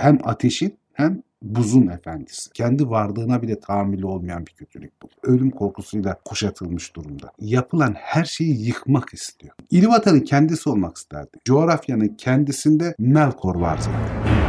hem ateşin hem buzun efendisi. Kendi varlığına bile tahammülü olmayan bir kötülük bu. Ölüm korkusuyla kuşatılmış durumda. Yapılan her şeyi yıkmak istiyor. İlvatar'ın kendisi olmak isterdi. Coğrafyanın kendisinde Melkor var zaten.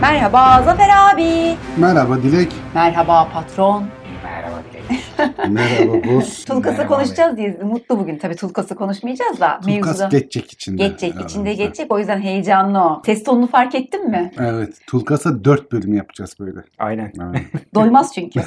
Merhaba Zafer abi. Merhaba Dilek. Merhaba patron. Merhaba Dilek. Merhaba Buz. Tulkası Merhaba konuşacağız diye mutlu bugün. Tabii Tulkası konuşmayacağız da. Tulkas mevzuda- geçecek içinde. Geçecek, içinde aramızda. geçecek. O yüzden heyecanlı o. Ses tonunu fark ettin mi? Evet. Tulkas'a dört bölüm yapacağız böyle. Aynen. Evet. Doymaz çünkü.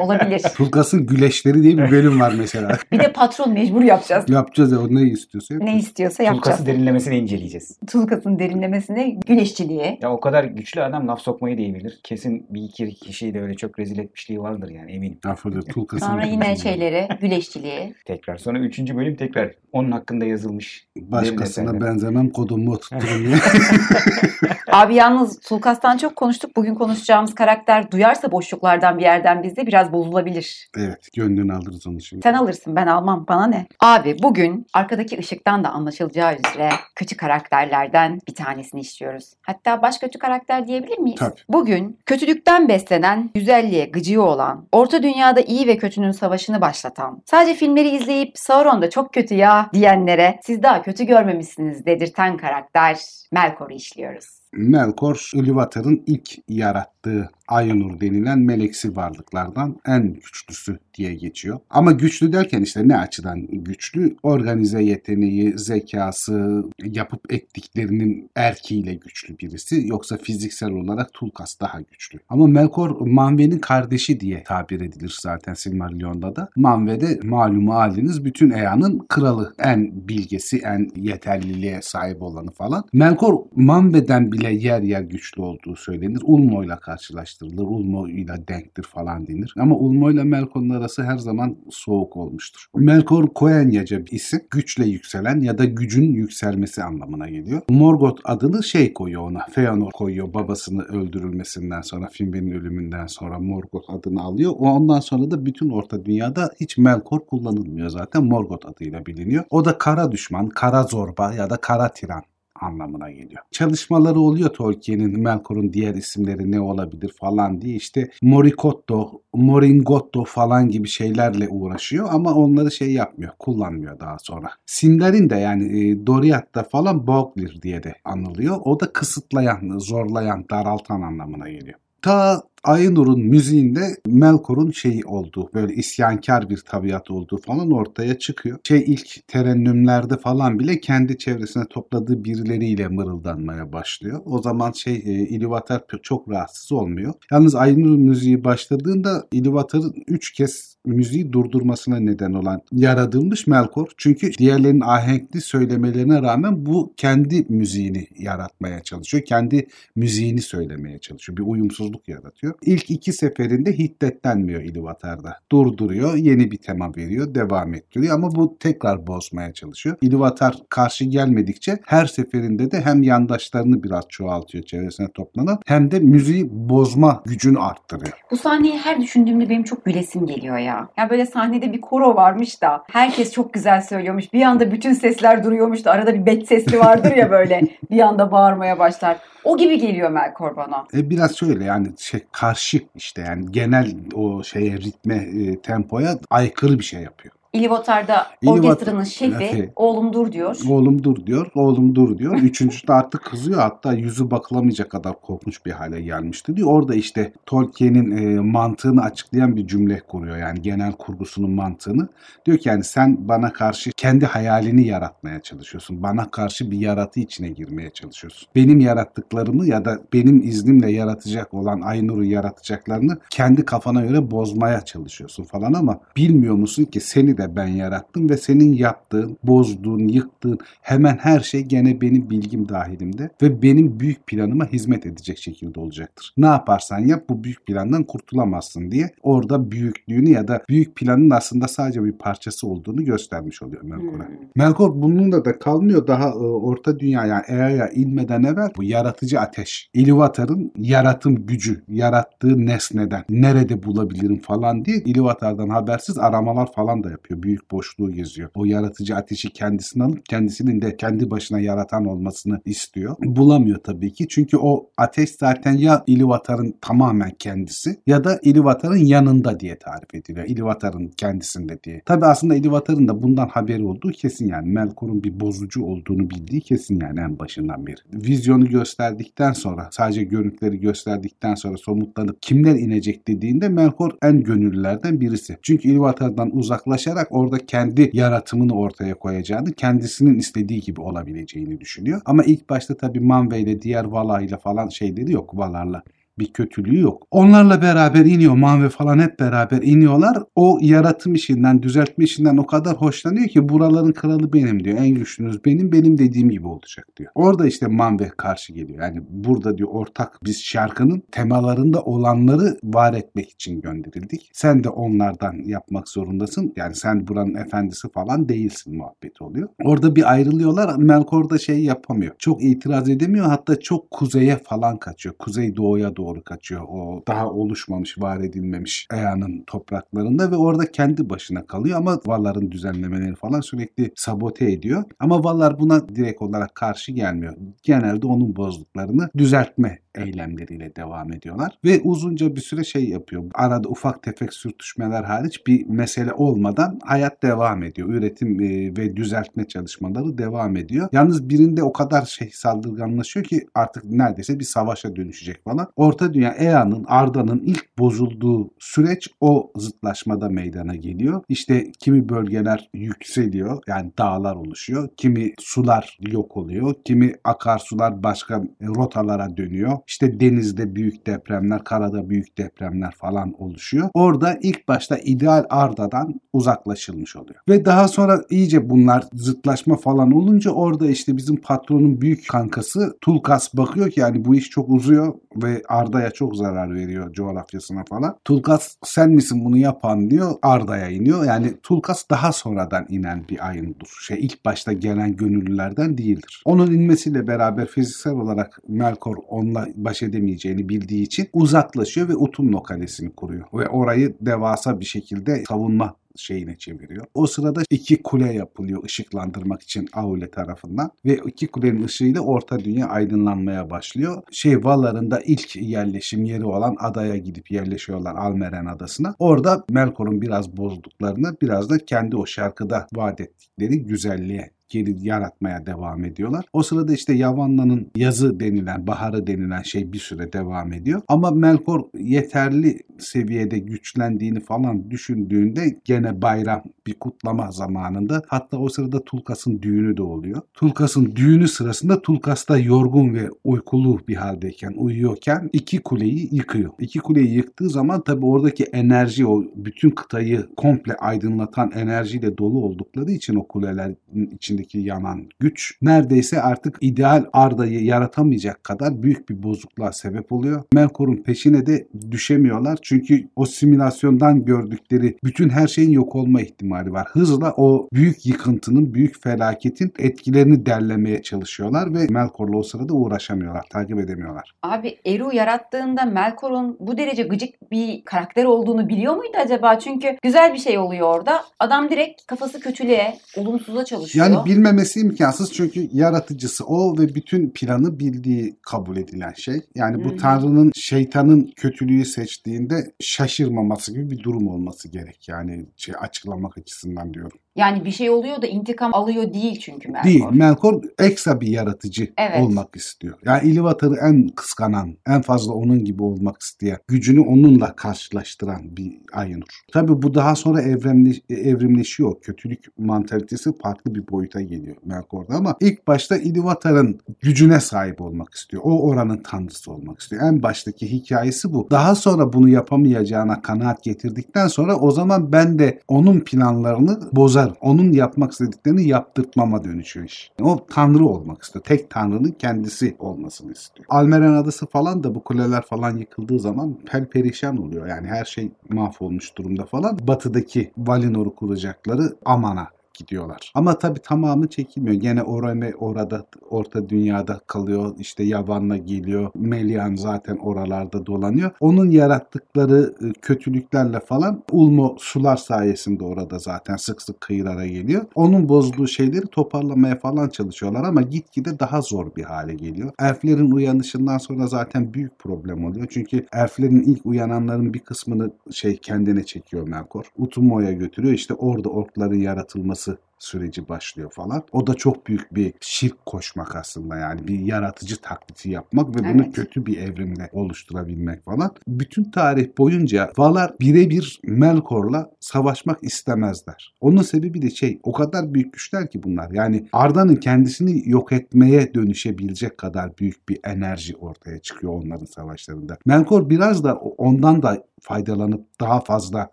Olabilir. Tulkas'ın güleşleri diye bir bölüm var mesela. Bir de patron mecbur yapacağız. yapacağız ya o ne istiyorsa yapacağız. Ne istiyorsa yapacağız. Tulkası derinlemesine inceleyeceğiz. Tulkas'ın derinlemesine güneşçiliği. Ya o kadar güçlü adam laf sokmayı da iyi bilir. Kesin bir iki kişiyi de öyle çok rezil etmişliği vardır yani eminim. Afrodit Tulkas'ın. Sonra yine şeyleri, güneşçiliği. Tekrar. Sonra üçüncü bölüm tekrar. Onun hakkında yazılmış. Başkasına benzemem kodumu tutturum diye. Abi yalnız Tulkas'tan çok konuştuk. Bugün konuşacağımız karakter duyarsa boşluklardan bir yerden bizde biraz bozulabilir. evet gönlünü alırız onu şimdi. Sen alırsın ben almam bana ne? Abi bugün arkadaki ışıktan da anlaşılacağı üzere kötü karakterlerden bir tanesini işliyoruz. Hatta baş kötü karakter diyebilir miyiz? Tabii. Bugün kötülükten beslenen, güzelliğe gıcığı olan, orta dünyada iyi ve kötünün savaşını başlatan, sadece filmleri izleyip Sauron da çok kötü ya diyenlere siz daha kötü görmemişsiniz dedirten karakter Melkor'u işliyoruz. Melkor, Ilúvatar'ın ilk yarattığı Ainur denilen meleksi varlıklardan en güçlüsü diye geçiyor. Ama güçlü derken işte ne açıdan güçlü? Organize yeteneği, zekası, yapıp ettiklerinin erkiyle güçlü birisi. Yoksa fiziksel olarak Tulkas daha güçlü. Ama Melkor Manve'nin kardeşi diye tabir edilir zaten Silmarillion'da da. Manve de malum haliniz bütün Ea'nın kralı. En bilgesi, en yeterliliğe sahip olanı falan. Melkor Manve'den bile yer yer güçlü olduğu söylenir. Ulmo ile karşılaştırılır. Ulmo ile denktir falan denir. Ama Ulmo ile Melkor'un arası her zaman soğuk olmuştur. Melkor Koenyaca bir isim. Güçle yükselen ya da gücün yükselmesi anlamına geliyor. Morgoth adını şey koyuyor ona. Feanor koyuyor babasını öldürülmesinden sonra Finwë'nin ölümünden sonra Morgoth adını alıyor. O Ondan sonra da bütün Orta Dünya'da hiç Melkor kullanılmıyor zaten. Morgoth adıyla biliniyor. O da kara düşman, kara zorba ya da kara tiran anlamına geliyor. Çalışmaları oluyor Tolkien'in Melkor'un diğer isimleri ne olabilir falan diye işte Morikotto, Moringotto falan gibi şeylerle uğraşıyor ama onları şey yapmıyor, kullanmıyor daha sonra. Sindarin de yani e, Doriath'ta falan Boglir diye de anılıyor. O da kısıtlayan, zorlayan, daraltan anlamına geliyor. Ta Ainur'un müziğinde Melkor'un şeyi olduğu, böyle isyankar bir tabiat olduğu falan ortaya çıkıyor. Şey ilk terennümlerde falan bile kendi çevresine topladığı birileriyle mırıldanmaya başlıyor. O zaman şey e, Ilúvatar çok rahatsız olmuyor. Yalnız Ainur'un müziği başladığında Ilúvatar'ın üç kez müziği durdurmasına neden olan yaratılmış Melkor. Çünkü diğerlerinin ahenkli söylemelerine rağmen bu kendi müziğini yaratmaya çalışıyor. Kendi müziğini söylemeye çalışıyor. Bir uyumsuzluk yaratıyor. İlk iki seferinde hiddetlenmiyor Ilúvatar'da. Durduruyor, yeni bir tema veriyor, devam ettiriyor ama bu tekrar bozmaya çalışıyor. Ilúvatar karşı gelmedikçe her seferinde de hem yandaşlarını biraz çoğaltıyor çevresine toplanan hem de müziği bozma gücünü arttırıyor. Bu sahneyi her düşündüğümde benim çok gülesim geliyor ya. Ya böyle sahnede bir koro varmış da herkes çok güzel söylüyormuş. Bir anda bütün sesler duruyormuş da arada bir bet sesli vardır ya böyle. bir anda bağırmaya başlar. O gibi geliyor Melkor bana. E biraz şöyle yani şey karşı işte yani genel o şeye ritme e, tempoya aykırı bir şey yapıyor. İlivotar'da İlivatar- orkestranın şefi Evet. oğlum dur diyor. Oğlum dur diyor, oğlum dur diyor. Üçüncüsü de artık kızıyor. Hatta yüzü bakılamayacak kadar korkmuş bir hale gelmişti diyor. Orada işte Tolkien'in e, mantığını açıklayan bir cümle kuruyor. Yani genel kurgusunun mantığını. Diyor ki yani sen bana karşı kendi hayalini yaratmaya çalışıyorsun. Bana karşı bir yaratı içine girmeye çalışıyorsun. Benim yarattıklarımı ya da benim iznimle yaratacak olan Aynur'u yaratacaklarını kendi kafana göre bozmaya çalışıyorsun falan ama bilmiyor musun ki seni de ben yarattım ve senin yaptığın, bozduğun, yıktığın hemen her şey gene benim bilgim dahilimde ve benim büyük planıma hizmet edecek şekilde olacaktır. Ne yaparsan yap bu büyük plandan kurtulamazsın diye orada büyüklüğünü ya da büyük planın aslında sadece bir parçası olduğunu göstermiş oluyor Melkor'a. Hmm. Melkor bununla da kalmıyor. Daha e, orta dünya yani Ea'ya inmeden evvel bu yaratıcı ateş. Ilúvatar'ın yaratım gücü, yarattığı nesneden nerede bulabilirim falan diye Ilúvatar'dan habersiz aramalar falan da yapıyor. Geziyor. Büyük boşluğu geziyor. O yaratıcı ateşi kendisine alıp kendisinin de kendi başına yaratan olmasını istiyor. Bulamıyor tabii ki. Çünkü o ateş zaten ya İlivatar'ın tamamen kendisi ya da İlivatar'ın yanında diye tarif ediliyor. İlivatar'ın kendisinde diye. Tabii aslında İlivatar'ın da bundan haberi olduğu kesin yani. Melkor'un bir bozucu olduğunu bildiği kesin yani en başından beri. Vizyonu gösterdikten sonra sadece görüntüleri gösterdikten sonra somutlanıp kimler inecek dediğinde Melkor en gönüllülerden birisi. Çünkü İlvatar'dan uzaklaşarak orada kendi yaratımını ortaya koyacağını, kendisinin istediği gibi olabileceğini düşünüyor. Ama ilk başta tabii Manve ile diğer Vala ile falan şeyleri yok Valarla bir kötülüğü yok. Onlarla beraber iniyor. Manve falan hep beraber iniyorlar. O yaratım işinden, düzeltme işinden o kadar hoşlanıyor ki buraların kralı benim diyor. En güçlünüz benim, benim dediğim gibi olacak diyor. Orada işte Manve karşı geliyor. Yani burada diyor ortak biz şarkının temalarında olanları var etmek için gönderildik. Sen de onlardan yapmak zorundasın. Yani sen buranın efendisi falan değilsin muhabbeti oluyor. Orada bir ayrılıyorlar. Melkor da şey yapamıyor. Çok itiraz edemiyor. Hatta çok kuzeye falan kaçıyor. Kuzey doğuya doğru doğru kaçıyor. O daha oluşmamış, var edilmemiş Ea'nın topraklarında ve orada kendi başına kalıyor ama Vallar'ın düzenlemeleri falan sürekli sabote ediyor. Ama Vallar buna direkt olarak karşı gelmiyor. Genelde onun bozduklarını düzeltme eylemleriyle devam ediyorlar. Ve uzunca bir süre şey yapıyor. Arada ufak tefek sürtüşmeler hariç bir mesele olmadan hayat devam ediyor. Üretim ve düzeltme çalışmaları devam ediyor. Yalnız birinde o kadar şey saldırganlaşıyor ki artık neredeyse bir savaşa dönüşecek falan. Orta Dünya EA'nın, Arda'nın ilk bozulduğu süreç o zıtlaşmada meydana geliyor. İşte kimi bölgeler yükseliyor yani dağlar oluşuyor. Kimi sular yok oluyor. Kimi akarsular başka rotalara dönüyor. İşte denizde büyük depremler, karada büyük depremler falan oluşuyor. Orada ilk başta ideal Arda'dan uzaklaşılmış oluyor. Ve daha sonra iyice bunlar zıtlaşma falan olunca orada işte bizim patronun büyük kankası Tulkas bakıyor ki yani bu iş çok uzuyor ve Arda'ya çok zarar veriyor coğrafyasına falan. Tulkas sen misin bunu yapan diyor Arda'ya iniyor. Yani Tulkas daha sonradan inen bir ayındır. Şey ilk başta gelen gönüllülerden değildir. Onun inmesiyle beraber fiziksel olarak Melkor onunla baş edemeyeceğini bildiği için uzaklaşıyor ve Utumno Kalesi'ni kuruyor. Ve orayı devasa bir şekilde savunma şeyine çeviriyor. O sırada iki kule yapılıyor ışıklandırmak için Aule tarafından ve iki kulenin ışığıyla orta dünya aydınlanmaya başlıyor. Şey Valar'ın da ilk yerleşim yeri olan adaya gidip yerleşiyorlar Almeren adasına. Orada Melkor'un biraz bozduklarını biraz da kendi o şarkıda vaat ettikleri güzelliğe geri yaratmaya devam ediyorlar. O sırada işte Yavanna'nın yazı denilen, baharı denilen şey bir süre devam ediyor. Ama Melkor yeterli seviyede güçlendiğini falan düşündüğünde gene bayram bir kutlama zamanında hatta o sırada Tulkas'ın düğünü de oluyor. Tulkas'ın düğünü sırasında Tulkas da yorgun ve uykulu bir haldeyken, uyuyorken iki kuleyi yıkıyor. İki kuleyi yıktığı zaman tabi oradaki enerji o bütün kıtayı komple aydınlatan enerjiyle dolu oldukları için o kulelerin içindeki yanan güç neredeyse artık ideal Arda'yı yaratamayacak kadar büyük bir bozukluğa sebep oluyor. Melkor'un peşine de düşemiyorlar çünkü o simülasyondan gördükleri bütün her şeyin yok olma ihtimali var. Hızla o büyük yıkıntının, büyük felaketin etkilerini derlemeye çalışıyorlar ve Melkor'la o sırada uğraşamıyorlar, takip edemiyorlar. Abi Eru yarattığında Melkor'un bu derece gıcık bir karakter olduğunu biliyor muydu acaba? Çünkü güzel bir şey oluyor orada. Adam direkt kafası kötülüğe, olumsuza çalışıyor. Yani bilmemesi imkansız çünkü yaratıcısı o ve bütün planı bildiği kabul edilen şey. Yani bu hı. Tanrı'nın şeytanın kötülüğü seçtiğinde şaşırmaması gibi bir durum olması gerek. Yani açıklamak açısından diyorum. Yani bir şey oluyor da intikam alıyor değil çünkü Melkor. Değil. Melkor ekstra bir yaratıcı Evet. olmak istiyor. Yani Ilúvatar'ı en kıskanan, en fazla onun gibi olmak isteyen, gücünü onunla karşılaştıran bir Ainur. Tabii bu daha sonra evremli, evrimleşiyor. Kötülük mantalitesi farklı bir boyuta geliyor Melkor'da ama ilk başta Ilúvatar'ın gücüne sahip olmak istiyor. O oranın tanrısı olmak istiyor. En baştaki hikayesi bu. Daha sonra bunu yapamayacağına kanaat getirdikten sonra o zaman ben de onun planlarını bozar. Onun yapmak istediklerini yaptırtmama dönüşüyor iş. O tanrı olmak istiyor. Tek tanrının kendisi olmasını istiyor. Almeren adası falan da bu kuleler falan yıkıldığı zaman perperişan oluyor. Yani her şey mahvolmuş durumda falan. Batıdaki Valinor'u kuracakları Aman'a gidiyorlar. Ama tabii tamamı çekilmiyor. Gene orada, orada orta dünyada kalıyor. İşte Yavan'la geliyor. Melian zaten oralarda dolanıyor. Onun yarattıkları e, kötülüklerle falan Ulmo sular sayesinde orada zaten sık sık kıyılara geliyor. Onun bozduğu şeyleri toparlamaya falan çalışıyorlar ama gitgide daha zor bir hale geliyor. Elflerin uyanışından sonra zaten büyük problem oluyor. Çünkü elflerin ilk uyananların bir kısmını şey kendine çekiyor Melkor. Utumo'ya götürüyor. İşte orada orkların yaratılması olması süreci başlıyor falan. O da çok büyük bir şirk koşmak aslında yani bir yaratıcı taklidi yapmak ve bunu Evet. kötü bir evrimle oluşturabilmek falan. Bütün tarih boyunca Valar birebir Melkor'la savaşmak istemezler. Onun sebebi de şey o kadar büyük güçler ki bunlar. Yani Arda'nın kendisini yok etmeye dönüşebilecek kadar büyük bir enerji ortaya çıkıyor onların savaşlarında. Melkor biraz da ondan da faydalanıp daha fazla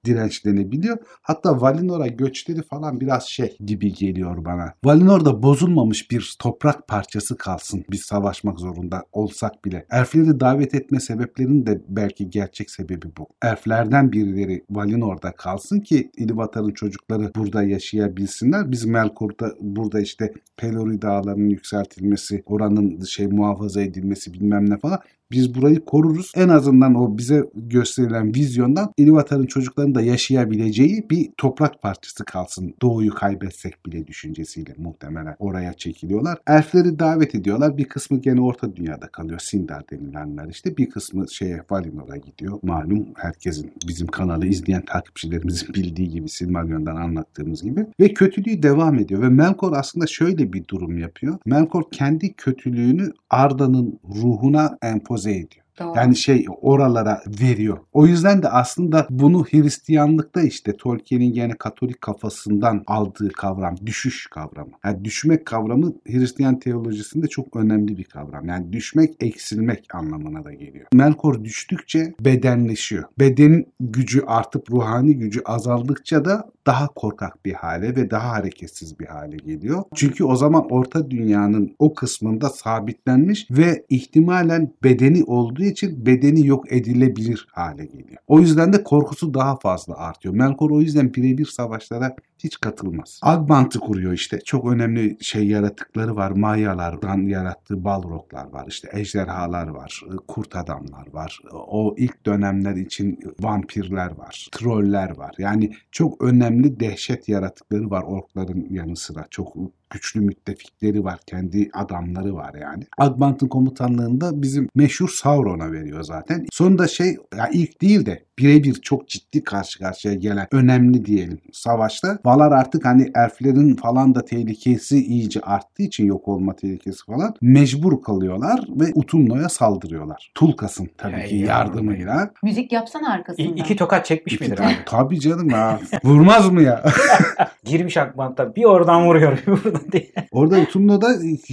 dirençlenebiliyor. Hatta Valinor'a göçleri falan biraz şey gibi geliyor bana. Valinor'da bozulmamış bir toprak parçası kalsın biz savaşmak zorunda olsak bile. Elfleri davet etme sebeplerinin de belki gerçek sebebi bu. Elflerden birileri Valinor'da kalsın ki Ilúvatar'ın çocukları burada yaşayabilsinler. Biz Melkor'da burada işte Pelori dağlarının yükseltilmesi, oranın şey muhafaza edilmesi bilmem ne falan biz burayı koruruz. En azından o bize gösterilen vizyondan Ilúvatar'ın çocuklarının da yaşayabileceği bir toprak parçası kalsın. Doğuyu kaybetsek bile düşüncesiyle muhtemelen oraya çekiliyorlar. Elfleri davet ediyorlar. Bir kısmı gene orta dünyada kalıyor. Sindar denilenler işte. Bir kısmı şeye Valinor'a gidiyor. Malum herkesin bizim kanalı izleyen takipçilerimizin bildiği gibi Silmarillion'dan anlattığımız gibi. Ve kötülüğü devam ediyor. Ve Melkor aslında şöyle bir durum yapıyor. Melkor kendi kötülüğünü Arda'nın ruhuna empoze ediyor. Doğru. Yani şey oralara veriyor. O yüzden de aslında bunu Hristiyanlıkta işte Tolkien'in gene Katolik kafasından aldığı kavram düşüş kavramı. Yani düşmek kavramı Hristiyan teolojisinde çok önemli bir kavram. Yani düşmek eksilmek anlamına da geliyor. Melkor düştükçe bedenleşiyor. Bedenin gücü artıp ruhani gücü azaldıkça da daha korkak bir hale ve daha hareketsiz bir hale geliyor. Çünkü o zaman orta dünyanın o kısmında sabitlenmiş ve ihtimalen bedeni olduğu için bedeni yok edilebilir hale geliyor. O yüzden de korkusu daha fazla artıyor. Melkor o yüzden birebir savaşlara hiç katılmaz. Agbant'ı kuruyor işte. Çok önemli şey yaratıkları var. Mayalardan yarattığı balroglar var. İşte ejderhalar var. Kurt adamlar var. O ilk dönemler için vampirler var. Troller var. Yani çok önemli dehşet yaratıkları var orkların yanı sıra. Çok güçlü müttefikleri var. Kendi adamları var yani. Agbant'ın komutanlığında bizim meşhur Sauron'a veriyor zaten. Sonunda şey ya ilk değil de birebir çok ciddi karşı karşıya gelen önemli diyelim savaşta. Valar artık hani elflerin falan da tehlikesi iyice arttığı için yok olma tehlikesi falan mecbur kalıyorlar ve Utumno'ya saldırıyorlar. Tulkas'ın tabii Ya, ki ya. yardımıyla. Müzik yapsana arkasından. İ- iki tokat çekmiş midir abi? Tabii canım ya. Vurmaz mı ya? Girmiş Akbant'ta bir oradan vuruyor bir buradan diye. Orada Utumno'da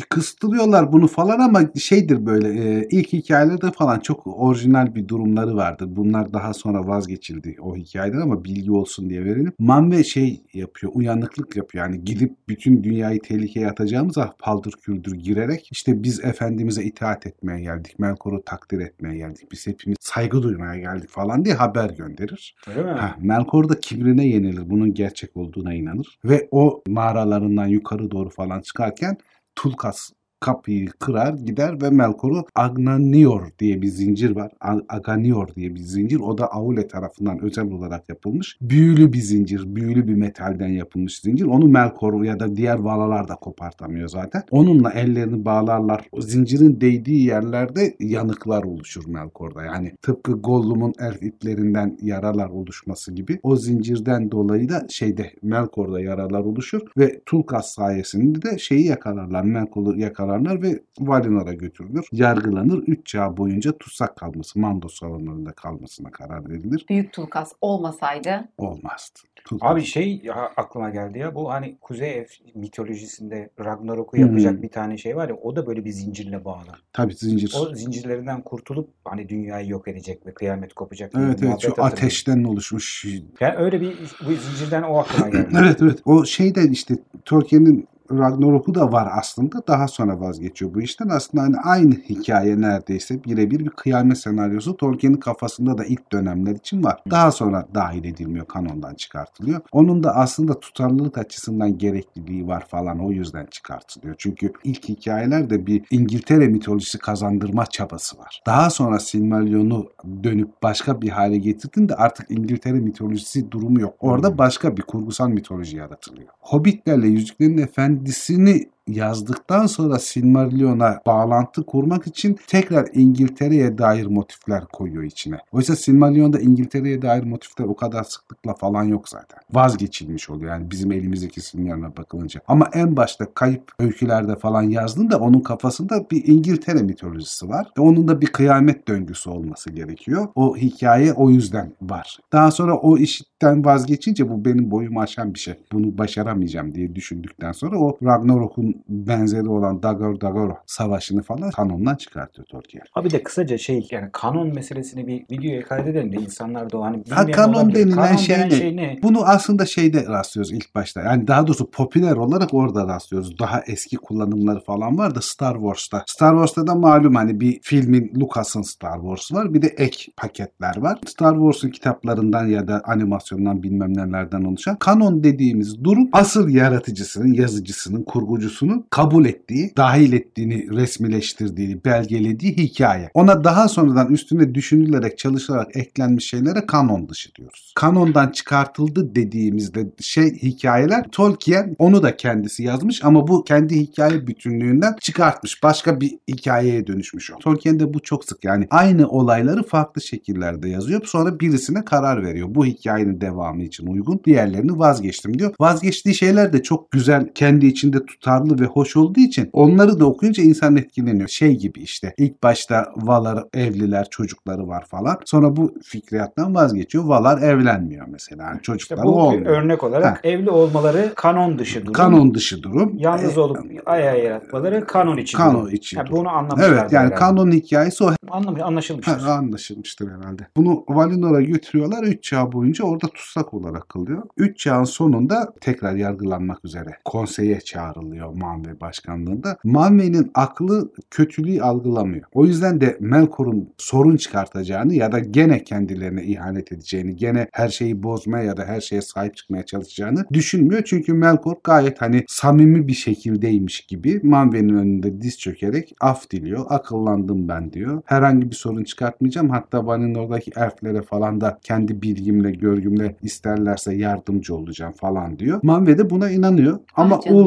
kıstırıyorlar bunu falan ama şeydir böyle e, ilk hikayelerde falan çok orijinal bir durumları vardır. Bunlar daha sonra vazgeçildi o hikayeler ama bilgi olsun diye verelim. Manve şey yapıyor, uyanıklık yapıyor. Yani gidip bütün dünyayı tehlikeye atacağımıza paldır küldür girerek işte biz Efendimiz'e itaat etmeye geldik. Melkor'u takdir etmeye geldik. Biz hepimiz saygı duymaya geldik falan diye haber gönderir. Öyle mi? Ha, Melkor da kibrine yenilir. Bunun gerçek olduğuna inanır. Ve o mağaralarından yukarı doğru falan çıkarken Tulkas kapıyı kırar gider ve Melkor'u Agnanior diye bir zincir var. Aganior diye bir zincir. O da Aule tarafından özel olarak yapılmış. Büyülü bir zincir. Büyülü bir metalden yapılmış zincir. Onu Melkor ya da diğer valalar da kopartamıyor zaten. Onunla ellerini bağlarlar. O zincirin değdiği yerlerde yanıklar oluşur Melkor'da. Yani tıpkı Gollum'un elf iplerinden yaralar oluşması gibi. O zincirden dolayı da şeyde Melkor'da yaralar oluşur ve Tulkas sayesinde de şeyi yakalarlar. Melkor'u yakalarlar ve Valinor'a götürülür. Yargılanır. 3 çağ boyunca tutsak kalması, Mando salonlarında kalmasına karar verilir. Büyük Tulkas olmasaydı Olmazdı. Tulkas- Abi şey aklıma geldi ya bu hani Kuzey Ev mitolojisinde Ragnarok'u Hmm. yapacak bir tane şey var ya o da böyle bir zincirle bağlı. Tabii zincir. O zincirlerinden kurtulup hani dünyayı yok edecek ve kıyamet kopacak Evet evet şu ateşten oluşmuş Yani öyle bir bu zincirden o aklıma geldi. Evet evet. O şeyde işte Tolkien'in Ragnarok'u da var aslında. Daha sonra vazgeçiyor bu işten. Aslında hani aynı hikaye neredeyse birebir bir kıyamet senaryosu Tolkien'in kafasında da ilk dönemler için var. Daha sonra dahil edilmiyor, kanondan çıkartılıyor. Onun da aslında tutarlılık açısından gerekliliği var falan o yüzden çıkartılıyor. Çünkü ilk hikayelerde bir İngiltere mitolojisi kazandırma çabası var. Daha sonra Silmarillion'u dönüp başka bir hale getirdin artık İngiltere mitolojisi durumu yok. Orada başka bir kurgusal mitoloji yaratılıyor. Hobbitlerle Yüzüklerin kendisini yazdıktan sonra Silmarillion'a bağlantı kurmak için tekrar İngiltere'ye dair motifler koyuyor içine. Oysa Silmarillion'da İngiltere'ye dair motifler o kadar sıklıkla falan yok zaten. Vazgeçilmiş oluyor yani bizim elimizdeki Silmarillion'a bakılınca. Ama en başta kayıp öykülerde falan yazdığında onun kafasında bir İngiltere mitolojisi var. Ve onun da bir kıyamet döngüsü olması gerekiyor. O hikaye o yüzden var. Daha sonra o işten vazgeçince bu benim boyumu aşan bir şey. Bunu başaramayacağım diye düşündükten sonra o Ragnarok'un benzeri olan Dagor Dagor savaşını falan kanondan çıkartıyor Tolkien. Abi de kısaca şey yani kanon meselesini bir videoya kaydedelim de insanlar da o hani Ha, kanon olabilir. denilen Kanon şey denen ne? şey ne? Bunu aslında şeyde rastlıyoruz ilk başta. Yani daha doğrusu popüler olarak orada rastlıyoruz. Daha eski kullanımları falan var da Star Wars'ta. Star Wars'ta da malum hani bir filmin Lucas'ın Star Wars var. Bir de ek paketler var. Star Wars'un kitaplarından ya da animasyondan bilmem nelerden oluşan kanon dediğimiz durum asıl yaratıcısının, yazıcısının, kurgucusunun kabul ettiği, dahil ettiğini resmileştirdiği, belgelediği hikaye. Ona daha sonradan üstüne düşünülerek, çalışılarak eklenmiş şeylere kanon dışı diyoruz. Kanondan çıkartıldı dediğimizde şey hikayeler Tolkien onu da kendisi yazmış ama bu kendi hikaye bütünlüğünden çıkartmış. Başka bir hikayeye dönüşmüş o. Tolkien'de bu çok sık yani aynı olayları farklı şekillerde yazıyor. Sonra birisine karar veriyor. Bu hikayenin devamı için uygun. Diğerlerini vazgeçtim diyor. Vazgeçtiği şeyler de çok güzel, kendi içinde tutarlı ve hoş olduğu için onları da okuyunca insan etkileniyor. Şey gibi işte ilk başta Valar evliler, çocukları var falan. Sonra bu fikriyattan vazgeçiyor. Valar evlenmiyor mesela. Yani İşte çocukları bu bir olmuyor. örnek olarak evli olmaları kanon dışı durum. Kanon dışı durum. Yalnız E, olup ayağa yaratmaları kanon içi Kanon durum. içi Ha, durum. bunu anlamışlar. Evet yani kanon hikayesi o. Anlamış, anlaşılmıştır. Ha, anlaşılmıştır herhalde. Bunu Valinor'a götürüyorlar. 3 çağ boyunca orada tutsak olarak kalıyor. 3 çağın sonunda tekrar yargılanmak üzere konseye çağrılıyor Manve başkanlığında. Manve'nin aklı kötülüğü algılamıyor. O yüzden de Melkor'un sorun çıkartacağını ya da gene kendilerine ihanet edeceğini, gene her şeyi bozmaya ya da her şeye sahip çıkmaya çalışacağını düşünmüyor. Çünkü Melkor gayet hani samimi bir şekildeymiş gibi Manve'nin önünde diz çökerek af diliyor. Akıllandım ben diyor. Herhangi bir sorun çıkartmayacağım. Hatta Valinor'daki elflere falan da kendi bilgimle, görgümle isterlerse yardımcı olacağım falan diyor. Manve de buna inanıyor. Ama Ah canım.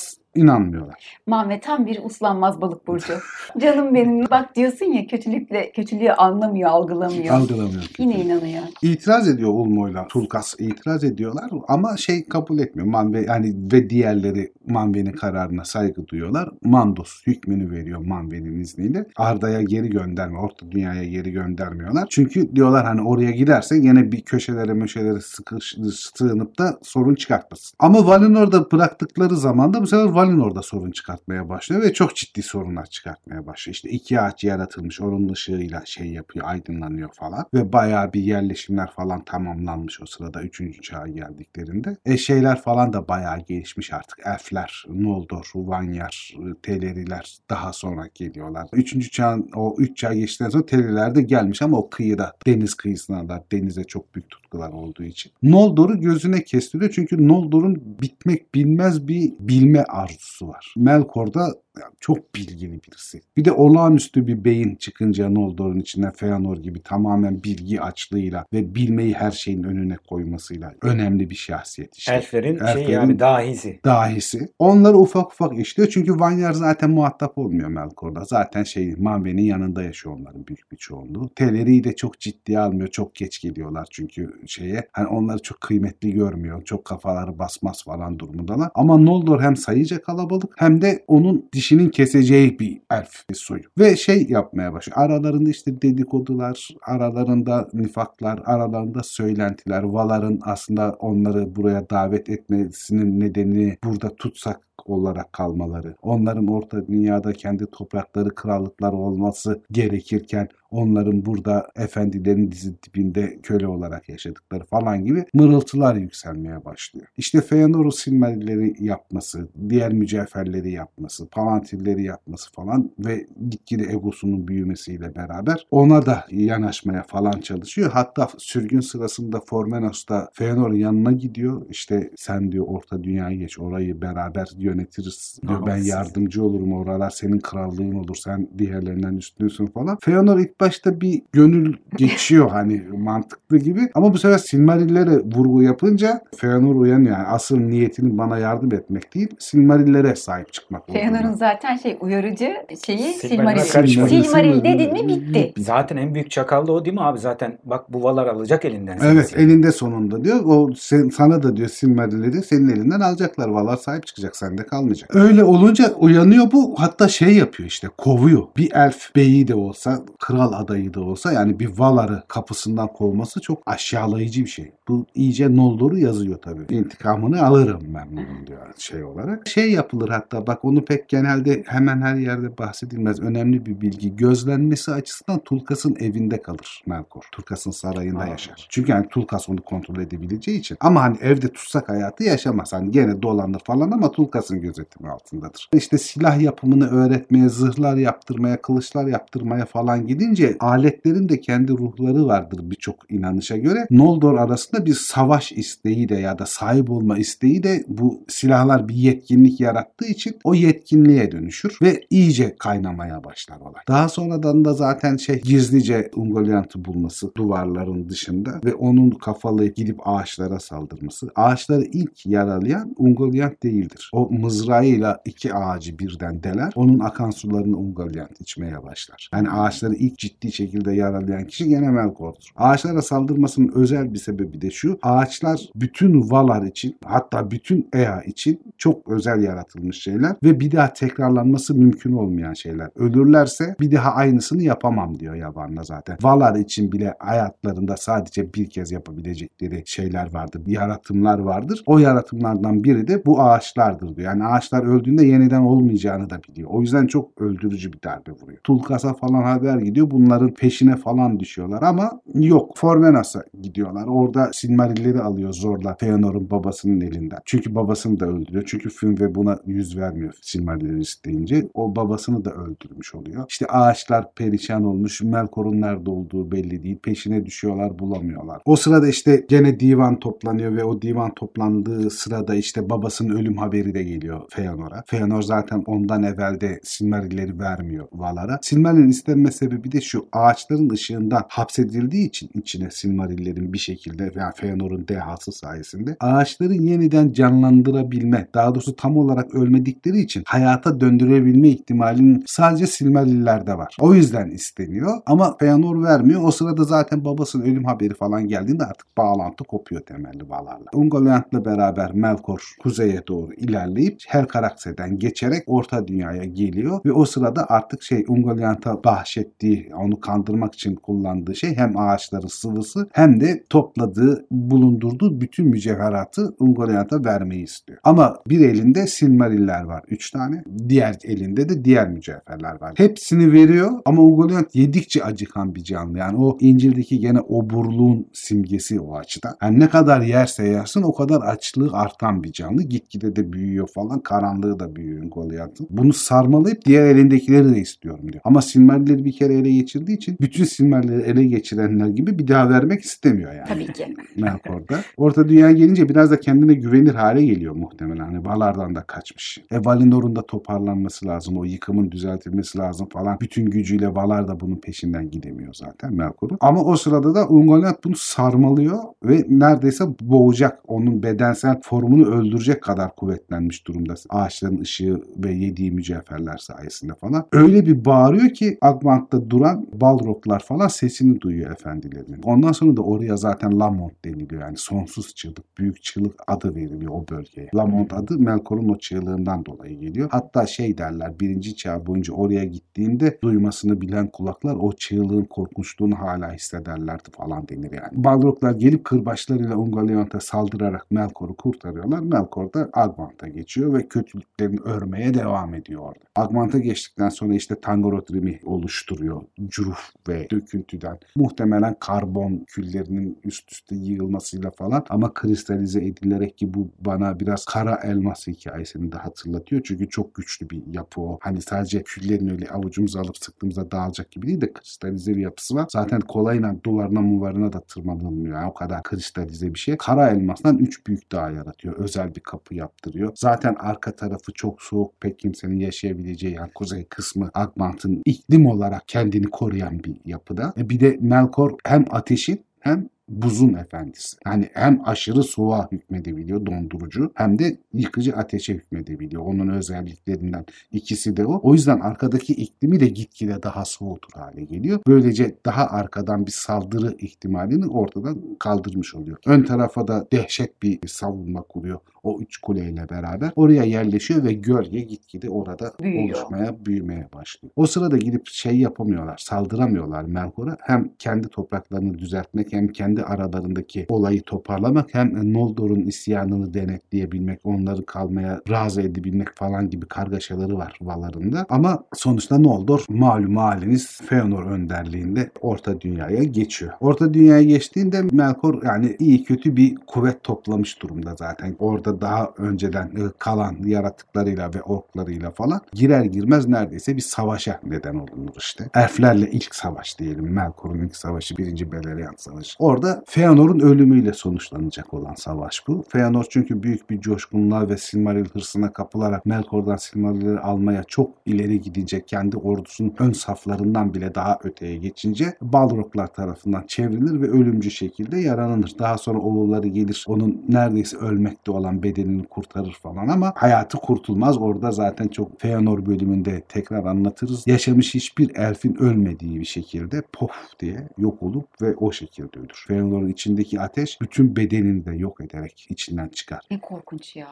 Ulmo'yla Tulkas inanmıyorlar. Manve tam bir uslanmaz balık burcu. Canım benim bak diyorsun ya kötülükle kötülüğü anlamıyor, algılamıyor. Algılamıyor. Yine inanıyor. İtiraz ediyor Ulmo'yla Tulkas itiraz ediyorlar ama şey kabul etmiyor. Manve yani ve diğerleri Manve'nin kararına saygı duyuyorlar. Mandos hükmünü veriyor Manve'nin izniyle. Arda'ya geri gönderme, Orta Dünya'ya geri göndermiyorlar. Çünkü diyorlar hani oraya giderse yine bir köşelere möşelere sıkış, sığınıp da sorun çıkartmasın. Ama Valinor'da bıraktıkları zaman da bu sefer Valinor'da sorun çıkartmaya başlıyor ve çok ciddi sorunlar çıkartmaya başlıyor. İşte iki ağaç yaratılmış, onun ışığıyla şey yapıyor, aydınlanıyor falan ve bayağı bir yerleşimler falan tamamlanmış o sırada 3. çağa geldiklerinde. E şeyler falan da bayağı gelişmiş artık. Elfler, Noldor, Vanyar, Teleriler daha sonra geliyorlar. 3. çağın o 3 çağ geçtikten sonra Teleriler de gelmiş ama o kıyıda, deniz kıyısına da denize çok büyük tutkular olduğu için. Noldor'u gözüne kestiriyor çünkü Noldor'un bitmek bilmez bir bilme arzusu var. Melkor'da yani çok bilgili birisi. Bir de olağanüstü bir beyin çıkınca Noldor'un içinden Feanor gibi tamamen bilgi açlığıyla ve bilmeyi her şeyin önüne koymasıyla önemli bir şahsiyet işte. Elflerin, şey Elflerin- yani dahisi. Dahisi. Onları ufak ufak işliyor çünkü Vanyar zaten muhatap olmuyor Melkor'da. Zaten şey Manve'nin yanında yaşıyor onların büyük bir çoğunluğu. Teleri'yi de çok ciddiye almıyor. Çok geç geliyorlar çünkü şeye. Hani onları çok kıymetli görmüyor. Çok kafaları basmaz falan durumundalar. Ama Noldor hem sayıca kalabalık hem de onun dişinin keseceği bir elf soyu. Ve şey yapmaya başlıyor. Aralarında işte dedikodular, aralarında nifaklar, aralarında söylentiler. Valar'ın aslında onları buraya davet etmesinin nedeni burada tutsak olarak kalmaları, onların orta dünyada kendi toprakları, krallıkları olması gerekirken onların burada efendilerin dizi dibinde köle olarak yaşadıkları falan gibi mırıltılar yükselmeye başlıyor. İşte Feanor'un Silmarilleri yapması, diğer mücevherleri yapması, Palantirleri yapması falan ve gitgide egosunun büyümesiyle beraber ona da yanaşmaya falan çalışıyor. Hatta sürgün sırasında Formenos da Feanor'un yanına gidiyor. İşte sen diyor orta dünyaya geç orayı beraber yönetiriz diyor. Ben yardımcı olurum oralar senin krallığın olur sen diğerlerinden üstünsün falan. Feanor ilk başta bir gönül geçiyor hani mantıklı gibi ama bu sefer Silmarillere vurgu yapınca Feanor uyanıyor. Yani asıl niyetinin bana yardım etmek değil Silmarillere sahip çıkmak. Feanor'un zaten şey uyarıcı şeyi Silmaril. karışma. Silmaril dedin mi bitti. Zaten en büyük çakal da o değil mi abi? Zaten bak bu valar alacak elinden. seni. Evet elinde sonunda diyor. O sen, sana da diyor Silmarilleri senin elinden alacaklar. Valar sahip çıkacak sende kalmayacak. Öyle olunca uyanıyor bu. Hatta şey yapıyor işte kovuyor. Bir elf beyi de olsa kral adayı da olsa yani bir Valar'ı kapısından kovması çok aşağılayıcı bir şey. Bu iyice Noldor'u yazıyor tabii. İntikamını alırım ben bunun diyor şey olarak. Şey yapılır hatta bak onu pek genelde hemen her yerde bahsedilmez. Önemli bir bilgi. Gözlenmesi açısından Tulkas'ın evinde kalır Melkor. Tulkas'ın sarayında Aa. yaşar. Çünkü yani Tulkas onu kontrol edebileceği için. Ama hani evde tutsak hayatı yaşamaz. Hani gene dolanır falan ama Tulkas'ın gözetimi altındadır. İşte silah yapımını öğretmeye, zırhlar yaptırmaya, kılıçlar yaptırmaya falan gidince aletlerin de kendi ruhları vardır birçok inanışa göre. Noldor arasında bir savaş isteği de ya da sahip olma isteği de bu silahlar bir yetkinlik yarattığı için o yetkinliğe dönüşür ve iyice kaynamaya başlar olay. Daha sonradan da zaten şey gizlice Ungoliant'ı bulması duvarların dışında ve onun kafalı gidip ağaçlara saldırması. Ağaçları ilk yaralayan Ungoliant değildir. O mızrağıyla iki ağacı birden deler. Onun akan sularını Ungoliant içmeye başlar. Yani ağaçları ilk ciddi şekilde yaralayan kişi gene Melkor'dur. Ağaçlara saldırmasının özel bir sebebi de şu. Ağaçlar bütün Valar için hatta bütün Ea için çok özel yaratılmış şeyler ve bir daha tekrarlanması mümkün olmayan şeyler. Ölürlerse bir daha aynısını yapamam diyor yabanla zaten. Valar için bile hayatlarında sadece bir kez yapabilecekleri şeyler vardır. Yaratımlar vardır. O yaratımlardan biri de bu ağaçlardır diyor. Yani ağaçlar öldüğünde yeniden olmayacağını da biliyor. O yüzden çok öldürücü bir darbe vuruyor. Tulkas'a falan haber gidiyor. Bunların peşine falan düşüyorlar ama yok. Formenas'a gidiyorlar. Orada Silmarilleri alıyor zorla Feanor'un babasının elinden. Çünkü babasını da öldürüyor. Çünkü Finve buna yüz vermiyor Silmarilleri isteyince. O babasını da öldürmüş oluyor. İşte ağaçlar perişan olmuş. Melkor'un nerede olduğu belli değil. Peşine düşüyorlar bulamıyorlar. O sırada işte gene divan toplanıyor ve o divan toplandığı sırada işte babasının ölüm haberi de geliyor Feanor'a. Feanor zaten ondan evvel de Silmarilleri vermiyor Valar'a. Silmaril'in istenme sebebi de şu ağaçların ışığından hapsedildiği için içine Silmarillerin bir şekilde veya Feanor'un dehası sayesinde ağaçları yeniden canlandırabilme daha doğrusu tam olarak ölmedikleri için hayata döndürebilme ihtimalinin sadece Silmarillerde var. O yüzden isteniyor ama Feanor vermiyor. O sırada zaten babasının ölüm haberi falan geldiğinde artık bağlantı kopuyor temelli Valar'la. Ungoliant'la beraber Melkor kuzeye doğru ilerleyip Helcarax'den geçerek Orta Dünya'ya geliyor ve o sırada artık şey Ungoliant'a bahşettiği, onu kandırmak için kullandığı şey hem ağaçların sıvısı hem de topladığı, bulundurduğu bütün mücevheratı Ungoliant'a vermeyi istiyor. Ama bir elinde Silmariller var. Üç tane. Diğer elinde de diğer mücevherler var. Hepsini veriyor ama Ungoliant yedikçe acıkan bir canlı. Yani o İncil'deki gene oburluğun simgesi o açıdan. Yani ne kadar yerse yersin o kadar açlığı artan bir canlı. Gitgide de büyüyor falan. Karanlığı da büyüyor Ungoliant'ın. Bunu sarmalayıp diğer elindekileri de istiyorum diyor. Ama Silmarilleri bir kere ele geçirdiği için bütün Silmarilleri ele geçirenler gibi bir daha vermek istemiyor yani. Tabii ki. Melkor'da. Orta dünyaya gelince biraz da kendine güvenir hale geliyor muhtemelen. Hani Valar'dan da kaçmış. E Valinor'un da toparlanması lazım. O yıkımın düzeltilmesi lazım falan. Bütün gücüyle Valar da bunun peşinden gidemiyor zaten Melkor'un. Ama o sırada da Ungoliant bunu sarmalıyor ve neredeyse boğacak. Onun bedensel formunu öldürecek kadar kuvvetlenmiş durumda. Ağaçların ışığı ve yediği mücevherler sayesinde falan. Öyle bir bağırıyor ki Agbank'ta duran Balroglar falan sesini duyuyor efendilerinin. Ondan sonra da oraya zaten Lamont deniliyor. Yani sonsuz çığlık, büyük çığlık adı veriliyor o bölgeye. Lamont adı Melkor'un o çığlığından dolayı geliyor. Hatta şey derler birinci çağ boyunca oraya gittiğinde duymasını bilen kulaklar o çığlığın korkunçluğunu hala hissederlerdi falan denir yani. Balroglar gelip kırbaçlarıyla Ungoliant'a saldırarak Melkor'u kurtarıyorlar. Melkor da Agbant'a geçiyor. Yaşıyor ve kötülüklerini örmeye devam ediyor orada. Agmant'a geçtikten sonra işte Tangorodrim'i oluşturuyor. Cüruf ve döküntüden. Muhtemelen karbon küllerinin üst üste yığılmasıyla falan ama kristalize edilerek ki bu bana biraz kara elmas hikayesini de hatırlatıyor. Çünkü çok güçlü bir yapı o. Hani sadece küllerin öyle avucumuza alıp sıktığımızda dağılacak gibi değil de kristalize bir yapısı var. Zaten kolayla duvarına muvarına da tırmanılmıyor. Yani o kadar kristalize bir şey. Kara elmastan 3 büyük dağ yaratıyor. Özel bir kapı yaptırıyor. Zaten arka tarafı çok soğuk. Pek kimsenin yaşayabileceği yani kuzey kısmı Agmant'ın iklim olarak kendini koruyan bir yapıda. E bir de Melkor hem ateşin hem buzun efendisi. Yani hem aşırı soğuğa hükmedebiliyor dondurucu hem de yıkıcı ateşe hükmedebiliyor. Onun özelliklerinden ikisi de o. O yüzden arkadaki iklimi de gitgide daha soğutur hale geliyor. Böylece daha arkadan bir saldırı ihtimalini ortadan kaldırmış oluyor. Ön tarafa da dehşet bir savunma kuruyor. O üç kuleyle beraber oraya yerleşiyor ve gölge gitgide orada Büyüyor. oluşmaya, büyümeye başlıyor. O sırada gidip şey yapamıyorlar, saldıramıyorlar Melkor'a. Hem kendi topraklarını düzeltmek hem kendi aralarındaki olayı toparlamak hem Noldor'un isyanını denetleyebilmek, onları kalmaya razı edebilmek falan gibi kargaşaları var Valar'ında. Ama sonuçta Noldor malum haliniz Feanor önderliğinde Orta Dünya'ya geçiyor. Orta Dünya'ya geçtiğinde Melkor yani iyi kötü bir kuvvet toplamış durumda zaten. Orada daha önceden e, kalan yaratıklarıyla ve orklarıyla falan girer girmez neredeyse bir savaşa neden olunur işte. Elflerle ilk savaş diyelim. Melkor'un ilk savaşı, birinci Beleriand Savaşı. Orada Feanor'un ölümüyle sonuçlanacak olan savaş bu. Feanor çünkü büyük bir coşkunluğa ve Silmaril hırsına kapılarak Melkor'dan Silmaril'i almaya çok ileri gidince kendi ordusunun ön saflarından bile daha öteye geçince Balroglar tarafından çevrilir ve ölümcü şekilde yaralanır. Daha sonra oğulları gelir onun neredeyse ölmekte olan bedenini kurtarır falan ama hayatı kurtulmaz. Orada zaten çok Feanor bölümünde tekrar anlatırız. Yaşamış hiçbir elfin ölmediği bir şekilde pof diye yok olup ve o şekilde ölür. Feanor'un içindeki ateş bütün bedenini de yok ederek içinden çıkar. Ne korkunç ya.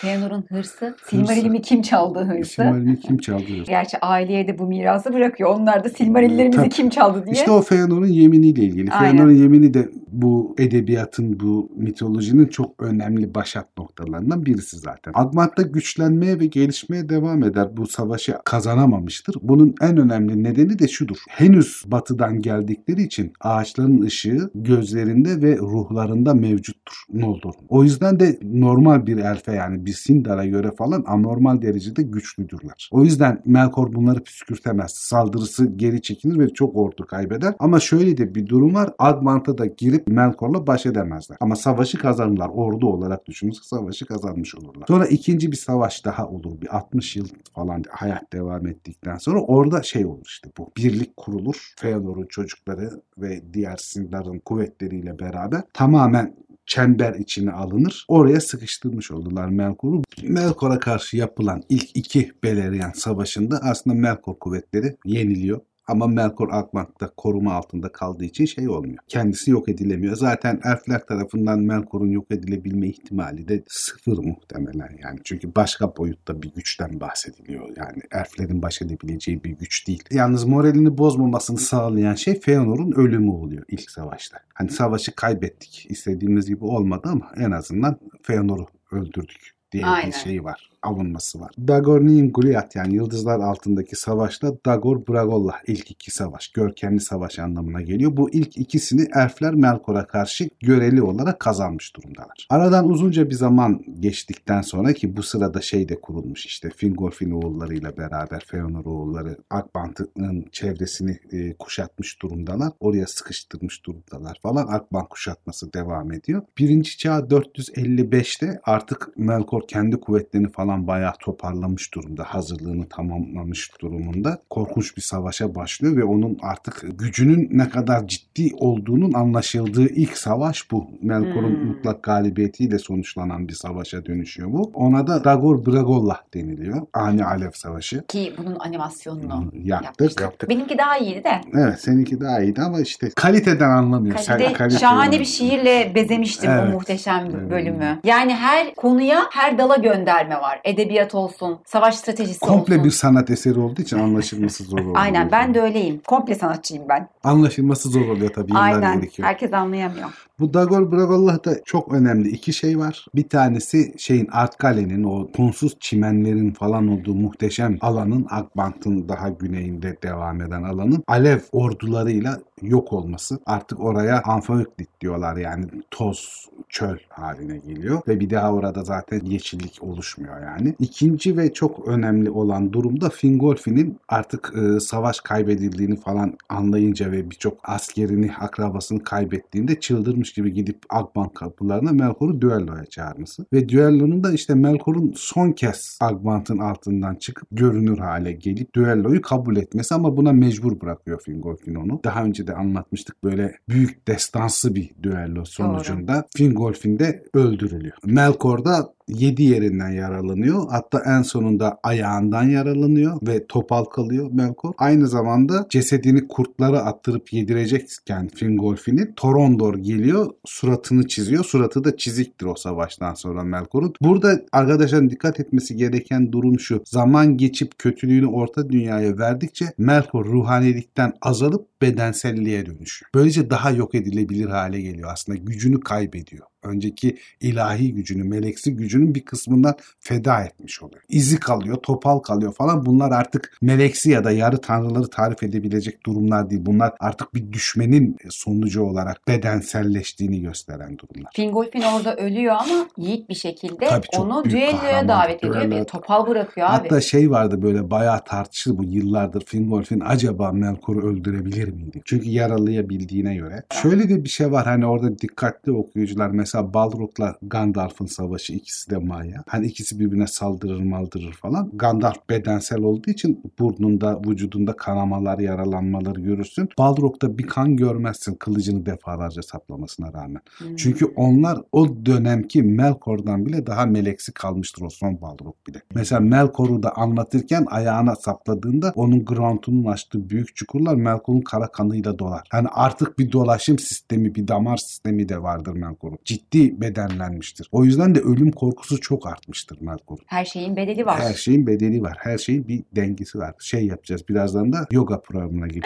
Feanor'un hırsı. Silmaril'imi kim çaldı hırsı? Silmaril'i kim çaldı? Gerçi aileye de bu mirası bırakıyor. Onlar da Silmaril'lerimizi Tabii. kim çaldı diye. İşte o Feanor'un yeminiyle ilgili. Feanor'un yemini de bu edebiyatın, bu mitolojinin çok önemli başat noktalarından birisi zaten. Agmat'ta güçlenmeye ve gelişmeye devam eder. Bu savaşı kazanamamıştır. Bunun en önemli nedeni de şudur. Henüz batıdan geldikleri için ağaçların ışığı gözlerinde ve ruhlarında mevcuttur Noldor'un. O yüzden de normal bir elfe yani bir Sindar'a göre falan anormal derecede güçlüdürler. O yüzden Melkor bunları püskürtemez. Saldırısı geri çekilir ve çok ordu kaybeder. Ama şöyle de bir durum var. Agmant'a da girip Melkor'la baş edemezler. Ama savaşı kazanırlar. Ordu olarak düşünürsek savaşı kazanmış olurlar. Sonra ikinci bir savaş daha olur. Bir 60 yıl falan hayat devam ettikten sonra orada şey olur işte bu. Birlik kurulur. Feodor'un çocukları ve diğer Sindar'ın kuvvetleriyle beraber tamamen çember içine alınır. Oraya sıkıştırmış oldular Melkor'u. Melkor'a karşı yapılan ilk iki Beleriand savaşında aslında Melkor kuvvetleri yeniliyor. Ama Melkor Agmant'ta koruma altında kaldığı için şey olmuyor. Kendisi yok edilemiyor. Zaten elfler tarafından Melkor'un yok edilebilme ihtimali de sıfır muhtemelen yani. Çünkü başka boyutta bir güçten bahsediliyor. Yani elflerin baş edebileceği bir güç değil. Yalnız moralini bozmamasını sağlayan şey Feanor'un ölümü oluyor ilk savaşta. Hani savaşı kaybettik. istediğimiz gibi olmadı ama en azından Feanor'u öldürdük diye Aynen. bir şey var. Avunması var. Dagor Nin Goliath yani yıldızlar altındaki savaşta Dagor Bragollah ilk iki savaş. Görkemli savaş anlamına geliyor. Bu ilk ikisini elfler Melkor'a karşı göreli olarak kazanmış durumdalar. Aradan uzunca bir zaman geçtikten sonra ki bu sırada şey de kurulmuş işte Fingolfin oğullarıyla beraber Feanor oğulları Akbant'ın çevresini e, kuşatmış durumdalar. Oraya sıkıştırmış durumdalar falan. Akbant kuşatması devam ediyor. Birinci çağ 455'te artık Melkor kendi kuvvetlerini falan bayağı toparlamış durumda. Hazırlığını tamamlamış durumunda. Korkunç bir savaşa başlıyor ve onun artık gücünün ne kadar ciddi olduğunun anlaşıldığı ilk savaş bu. Melkor'un Hmm. mutlak galibiyetiyle sonuçlanan bir savaşa dönüşüyor bu. Ona da Dagor Bragollah deniliyor. Ani Alev Savaşı. Ki bunun animasyonunu Yaptık. yapmıştık. Yaptık. Benimki daha iyiydi de. Evet seninki daha iyiydi ama işte kaliteden anlamıyor. Sen Kalite, kalite şahane olarak. bir şiirle bezemiştim Evet. o muhteşem Evet. bölümü. Yani her konuya, her dala gönderme var. Var. Edebiyat olsun, savaş stratejisi Komple olsun. bir sanat eseri olduğu için anlaşılması zor oluyor. Aynen ben de öyleyim. Komple sanatçıyım ben. Anlaşılması zor oluyor tabii. Aynen. gerekiyor. Herkes anlayamıyor. Bu Dagor Bragollah'ta çok önemli iki şey var. Bir tanesi şeyin Artkale'nin o punsuz çimenlerin falan olduğu muhteşem alanın Akbank'ın daha güneyinde devam eden alanın Alev ordularıyla yok olması. Artık oraya Anfaöklit diyorlar yani toz çöl haline geliyor ve bir daha orada zaten yeşillik oluşmuyor yani. İkinci ve çok önemli olan durumda Fingolfin'in artık e, savaş kaybedildiğini falan anlayınca ve birçok askerini, akrabasını kaybettiğinde çıldırmış gibi gidip Agbank kapılarına Melkor'u düelloya çağırması. Ve düellonun da işte Melkor'un son kez Agbank'ın altından çıkıp görünür hale gelip düelloyu kabul etmesi ama buna mecbur bırakıyor Fingolfin onu. Daha önce de anlatmıştık böyle büyük destansı bir düello sonucunda Fingolfin de öldürülüyor. Melkor da 7 yerinden yaralanıyor. Hatta en sonunda ayağından yaralanıyor ve topal kalıyor Melkor. Aynı zamanda cesedini kurtlara attırıp yedirecekken Fingolfin'i Torondor geliyor suratını çiziyor. Suratı da çiziktir o savaştan sonra Melkor'un. Burada arkadaşların dikkat etmesi gereken durum şu. Zaman geçip kötülüğünü orta dünyaya verdikçe Melkor ruhanilikten azalıp bedenselliğe dönüşüyor. Böylece daha yok edilebilir hale geliyor aslında. Gücünü kaybediyor. Önceki ilahi gücünü, meleksi gücünün bir kısmından feda etmiş oluyor. İzi kalıyor, topal kalıyor falan. Bunlar artık meleksi ya da yarı tanrıları tarif edebilecek durumlar değil. Bunlar artık bir düşmenin sonucu olarak bedenselleştiğini gösteren durumlar. Fingolfin orada ölüyor ama yiğit bir şekilde Tabii onu düelloya davet ediyor Düello- ve topal bırakıyor abi. Hatta şey vardı böyle bayağı tartışıldı bu yıllardır Fingolfin acaba Melkor'u öldürebilir miydi? Çünkü yaralayabildiğine göre. Şöyle de bir şey var hani orada dikkatli okuyucular mesela Balrog'la Gandalf'ın savaşı ikisi de Maya. Hani ikisi birbirine saldırır maldırır falan. Gandalf bedensel olduğu için burnunda vücudunda kanamalar yaralanmalar görürsün. Balrog'da bir kan görmezsin kılıcını defalarca saplamasına rağmen. Hmm. Çünkü onlar o dönemki Melkor'dan bile daha meleksi kalmıştır o son Balrog bile. Mesela Melkor'u da anlatırken ayağına sapladığında onun Grant'unun açtığı büyük çukurlar Melkor'un kara kanıyla dolar. Yani artık bir dolaşım sistemi, bir damar sistemi de vardır Melkor'un. Ciddi bedenlenmiştir. O yüzden de ölüm korkusu çok artmıştır Melkor'un. Her şeyin bedeli var. Her şeyin bedeli var. Her şeyin bir dengesi var. Şey yapacağız. Birazdan da yoga programına girip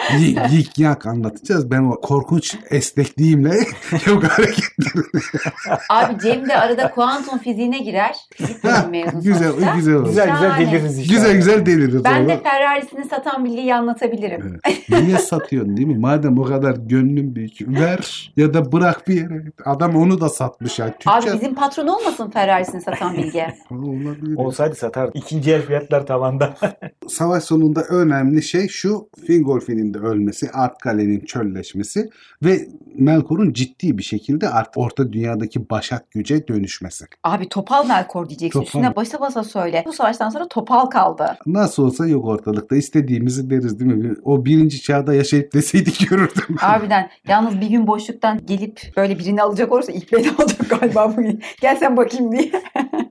yik yak anlatacağız. Ben o korkunç esnekliğimle yoga hareketlerini Abi Cem de arada kuantum fiziğine girer. Fizik güzel, sonuçta. güzel olur. Güzel güzel deliririz işte. Güzel güzel deliririz. Ben de. Ferrari'sini satan billiyi anlatabilirim. Evet. Niye satıyorsun değil mi? Madem o kadar gönlün büyük ver ya da bırak bir yere. Adam onu da satmış yani. Abi Tüccar. bizim patron olmasın Ferrari'sini satan bilgi. Olabilir. Olsaydı satardı. İkinci el fiyatlar tavanda. Savaş sonunda önemli şey şu Fingolfin'in de ölmesi, Artkale'nin çölleşmesi ve Melkor'un ciddi bir şekilde artık orta dünyadaki başak güce dönüşmesi. Abi Topal Melkor diyeceksin. Topal. Üstüne basa basa söyle. Bu savaştan sonra Topal kaldı. Nasıl olsa yok ortalıkta. istediğimizi deriz değil mi? O birinci çağda yaşayıp deseydik görürdüm. Harbiden. Yalnız bir gün boşluktan gelip böyle birini alacak olursa ilk beni alacak galiba bugün. Gel sen bakayım diye.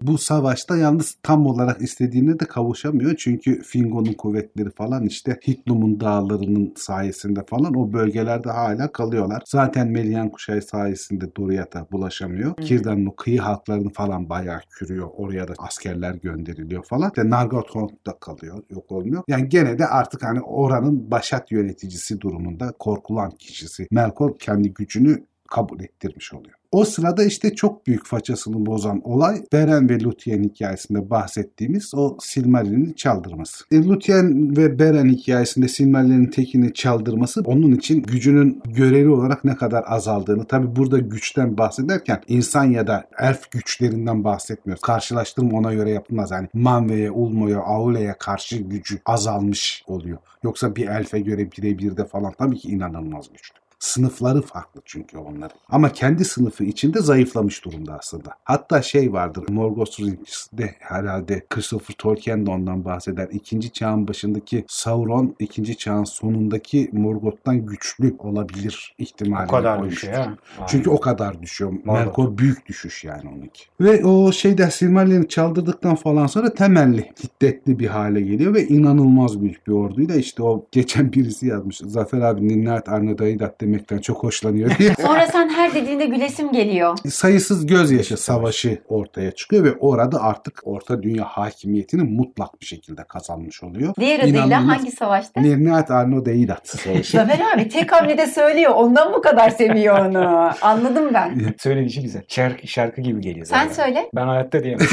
Bu savaşta yalnız tam olarak istediğine de kavuşamıyor. Çünkü Fingo'nun kuvvetleri falan işte Hitlum'un dağlarının sayesinde falan o bölgelerde hala kalıyorlar. Zaten Melian kuşağı sayesinde Doriath'a bulaşamıyor. Hı. Kirdan'ın o kıyı halklarını falan bayağı kürüyor. Oraya da askerler gönderiliyor falan. İşte Nargothrond'da kalıyor. Yok olmuyor. Yani gene de artık hani oranın başat yöneticisi durumunda korkulan kişisi. Melkor kendi gücünü kabul ettirmiş oluyor. O sırada işte çok büyük façasını bozan olay Beren ve Luthien hikayesinde bahsettiğimiz o Silmaril'in çaldırması. E, Luthien ve Beren hikayesinde Silmaril'in tekini çaldırması onun için gücünün göreli olarak ne kadar azaldığını tabi burada güçten bahsederken insan ya da elf güçlerinden bahsetmiyoruz. Karşılaştırma ona göre yapılmaz. Yani Manve'ye, Ulmo'ya, Aule'ye karşı gücü azalmış oluyor. Yoksa bir elfe göre birebir de falan tabii ki inanılmaz güçlü. Sınıfları farklı çünkü onların. Ama kendi sınıfı içinde zayıflamış durumda aslında. Hatta şey vardır. Morgos Rinch'de herhalde Christopher Tolkien de ondan bahseder. İkinci çağın başındaki Sauron ikinci çağın sonundaki Morgoth'tan güçlü olabilir ihtimali. o kadar koymuştur. düşüyor ha. Çünkü o kadar düşüyor. Melkor büyük düşüş yani onunki. Ve o şeyde Silmarillion'u çaldırdıktan falan sonra temelli, hiddetli bir hale geliyor ve inanılmaz büyük bir orduyla işte o geçen birisi yazmış. Zafer abi Ninnaat Arnadaidat demekten çok hoşlanıyor diye. Sonra sen her dediğinde gülesim geliyor. sayısız gözyaşı savaşı ortaya çıkıyor ve orada artık Orta Dünya hakimiyetini mutlak bir şekilde kazanmış oluyor. Diğer adıyla İnanılmaz. hangi savaşta? Nirnat Arno Deidat savaşı. Zafer abi tek hamlede söylüyor. Ondan bu kadar seviyor onu. Anladım ben. Söyleyişi güzel. Şarkı, şarkı gibi geliyor Sen zaten. söyle. Ben hayatta diyemem.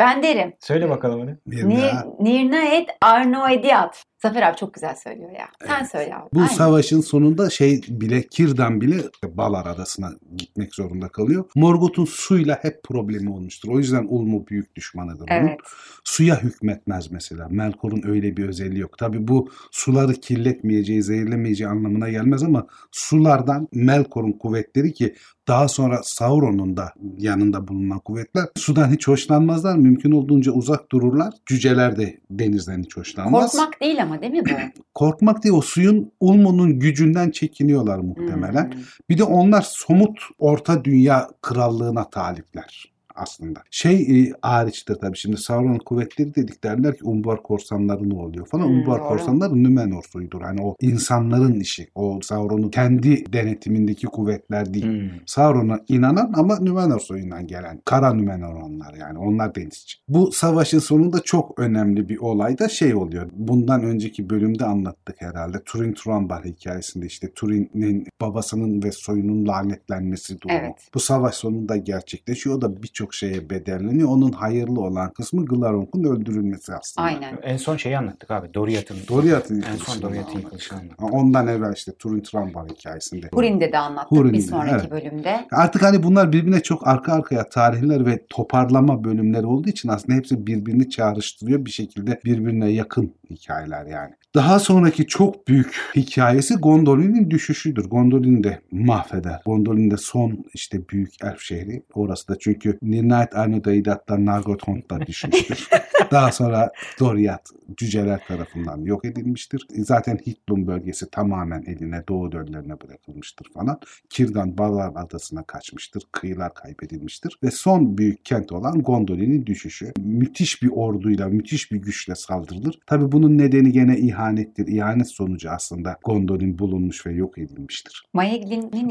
Ben derim. Söyle bakalım hadi. Nirna- Nirna et Arno Ediat. Zafer abi çok güzel söylüyor ya. Sen söyle abi. Bu Aynen. savaşın sonunda şey bile Kirdan bile Balar adasına gitmek zorunda kalıyor. Morgoth'un suyla hep problemi olmuştur. O yüzden Ulmo büyük düşmanıdır onun. Evet. Suya hükmetmez mesela. Melkor'un öyle bir özelliği yok. Tabi bu suları kirletmeyeceği, zehirlemeyeceği anlamına gelmez ama sulardan Melkor'un kuvvetleri ki daha sonra Sauron'un da yanında bulunan kuvvetler sudan hiç hoşlanmazlar. Mümkün olduğunca uzak dururlar. Cüceler de denizden hiç hoşlanmaz. Korkmak değil ama değil mi bu? Korkmak değil o suyun Ulmo'nun gücünden çekiniyorlar muhtemelen. Hmm. Bir de onlar somut orta dünya krallığına talipler aslında. Şey e, hariçtir tabii şimdi Sauron kuvvetleri dedik derler ki Umbar korsanları ne oluyor falan. Hmm, Umbar doğru. korsanları Nümenor suyudur. Hani o insanların işi. O Sauron'un kendi denetimindeki kuvvetler değil. Hmm. Sauron'a inanan ama Nümenor soyundan gelen. Kara Nümenor onlar yani. Onlar denizci. Bu savaşın sonunda çok önemli bir olay da şey oluyor. Bundan önceki bölümde anlattık herhalde. Turin Turambar hikayesinde işte Turin'in babasının ve soyunun lanetlenmesi durumu. Evet. Bu savaş sonunda gerçekleşiyor. O da birçok şeye bedelleniyor. Onun hayırlı olan kısmı Glaronk'un öldürülmesi aslında. Aynen. En son şeyi anlattık abi. Doriath'ın. Doriath'ın En son Doriath'ın anlattık. yıkılışını anlattık. Ondan evvel işte Turin Turambar hikayesinde. Hurin'de de anlattık Hurin'de, bir sonraki evet. bölümde. Artık hani bunlar birbirine çok arka arkaya tarihler ve toparlama bölümleri olduğu için aslında hepsi birbirini çağrıştırıyor. Bir şekilde birbirine yakın hikayeler yani. Daha sonraki çok büyük hikayesi Gondolin'in düşüşüdür. Gondolin de mahveder. Gondolin de son işte büyük elf şehri. Orası da çünkü Nirnaet Arnodaidat'tan Nargothrond'da düşmüştür. Daha sonra Doriath cüceler tarafından yok edilmiştir. Zaten Hitlum bölgesi tamamen eline doğu döllerine bırakılmıştır falan. Kirdan Balar adasına kaçmıştır. Kıyılar kaybedilmiştir. Ve son büyük kent olan Gondolin'in düşüşü. Müthiş bir orduyla, müthiş bir güçle saldırılır. Tabi bunun nedeni gene ihanettir. İhanet sonucu aslında Gondolin bulunmuş ve yok edilmiştir.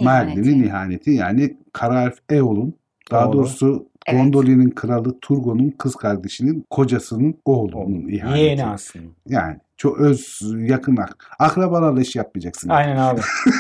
Maeglin'in ihaneti. ihaneti yani Kara Elf Eol'un daha Oğlu. doğrusu Evet. Gondolin'in kralı Turgon'un kız kardeşinin kocasının oğlunun ihaneti. Yeğeni aslında. Yani çok öz yakın ak akrabalarla iş yapmayacaksın. Aynen abi.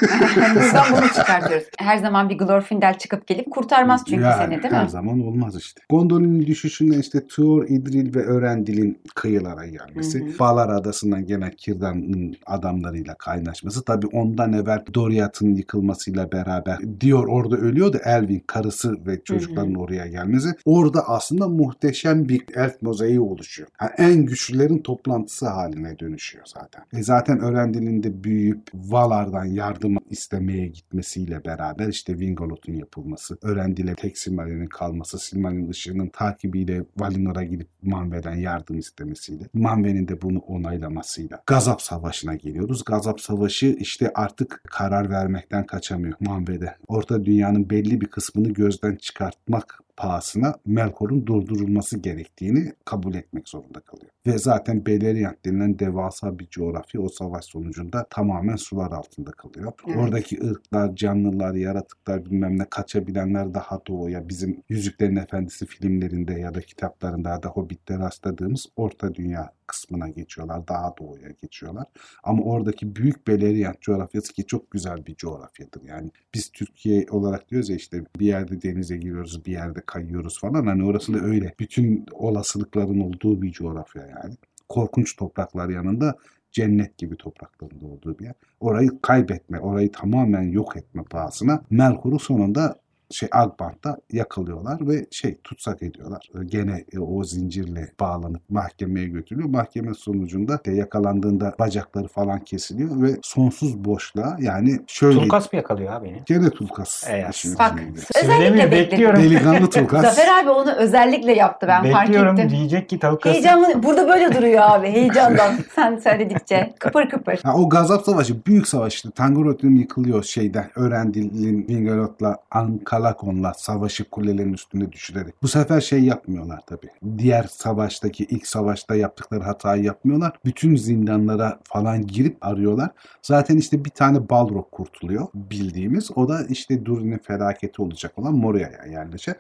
Buradan bunu çıkartıyoruz. Her zaman bir Glorfindel çıkıp gelip kurtarmaz çünkü Yani seni değil her mi? zaman olmaz işte. Gondolin'in düşüşünde işte Tuor, İdril ve Örendil'in kıyılara gelmesi. Hı hı. Balar Adası'ndan gelen Kirdan'ın adamlarıyla kaynaşması. Tabi ondan evvel Doriath'ın yıkılmasıyla beraber Dior orada ölüyordu. Elvin karısı ve çocukların oraya gelmesi. Orada aslında muhteşem bir elf mozaiği oluşuyor. Yani en güçlülerin toplantısı haline dönüşüyor zaten. E zaten Örendil'in de büyüyüp Valar'dan yardım istemeye gitmesiyle beraber işte Wingolot'un yapılması, Örendil'e tek Silmaril'in kalması, Silmaril'in ışığının takibiyle Valinor'a gidip Manve'den yardım istemesiyle, Manve'nin de bunu onaylamasıyla Gazap Savaşı'na geliyoruz. Gazap Savaşı işte artık karar vermekten kaçamıyor Manve'de. Orta dünyanın belli bir kısmını gözden çıkartmak pahasına Melkor'un durdurulması gerektiğini kabul etmek zorunda kalıyor. Ve zaten Beleriand denilen devasa bir coğrafya o savaş sonucunda tamamen sular altında kalıyor. Evet. Oradaki ırklar, canlılar, yaratıklar bilmem ne kaçabilenler daha doğuya bizim Yüzüklerin Efendisi filmlerinde ya da kitaplarında ya da Hobbit'te rastladığımız Orta Dünya kısmına geçiyorlar. Daha doğuya geçiyorlar. Ama oradaki büyük Beleriand coğrafyası ki çok güzel bir coğrafyadır. Yani biz Türkiye olarak diyoruz ya işte bir yerde denize giriyoruz, bir yerde kayıyoruz falan. Hani orası da öyle. Bütün olasılıkların olduğu bir coğrafya yani. Korkunç topraklar yanında cennet gibi toprakların da olduğu bir yer. Orayı kaybetme, orayı tamamen yok etme pahasına Melkor'u sonunda şey Agbant'ta yakalıyorlar ve şey tutsak ediyorlar. Gene e, o zincirle bağlanıp mahkemeye götürülüyor. Mahkeme sonucunda de yakalandığında bacakları falan kesiliyor ve sonsuz boşluğa yani şöyle Tulkas mı yakalıyor abi beni? gene Tulkas işin Bak özellikle bekliyorum. Delikanlı Tulkas. Zafer abi onu özellikle yaptı ben fark Bekliyorum ettim. diyecek ki Tulkas. Heyecanlı. Burada böyle duruyor abi heyecandan. Sen söyledikçe. Kıpır kıpır. Ha, o Gazap Savaşı büyük savaş işte. Tangorod'un yıkılıyor şeyden. Örendil'in Vingelot'la Ankar Ankalakon'la savaşı kulelerin üstünde düşürerek. Bu sefer şey yapmıyorlar tabii. Diğer savaştaki ilk savaşta yaptıkları hatayı yapmıyorlar. Bütün zindanlara falan girip arıyorlar. Zaten işte bir tane Balrog kurtuluyor bildiğimiz. O da işte Durin'in felaketi olacak olan Moria'ya yerleşen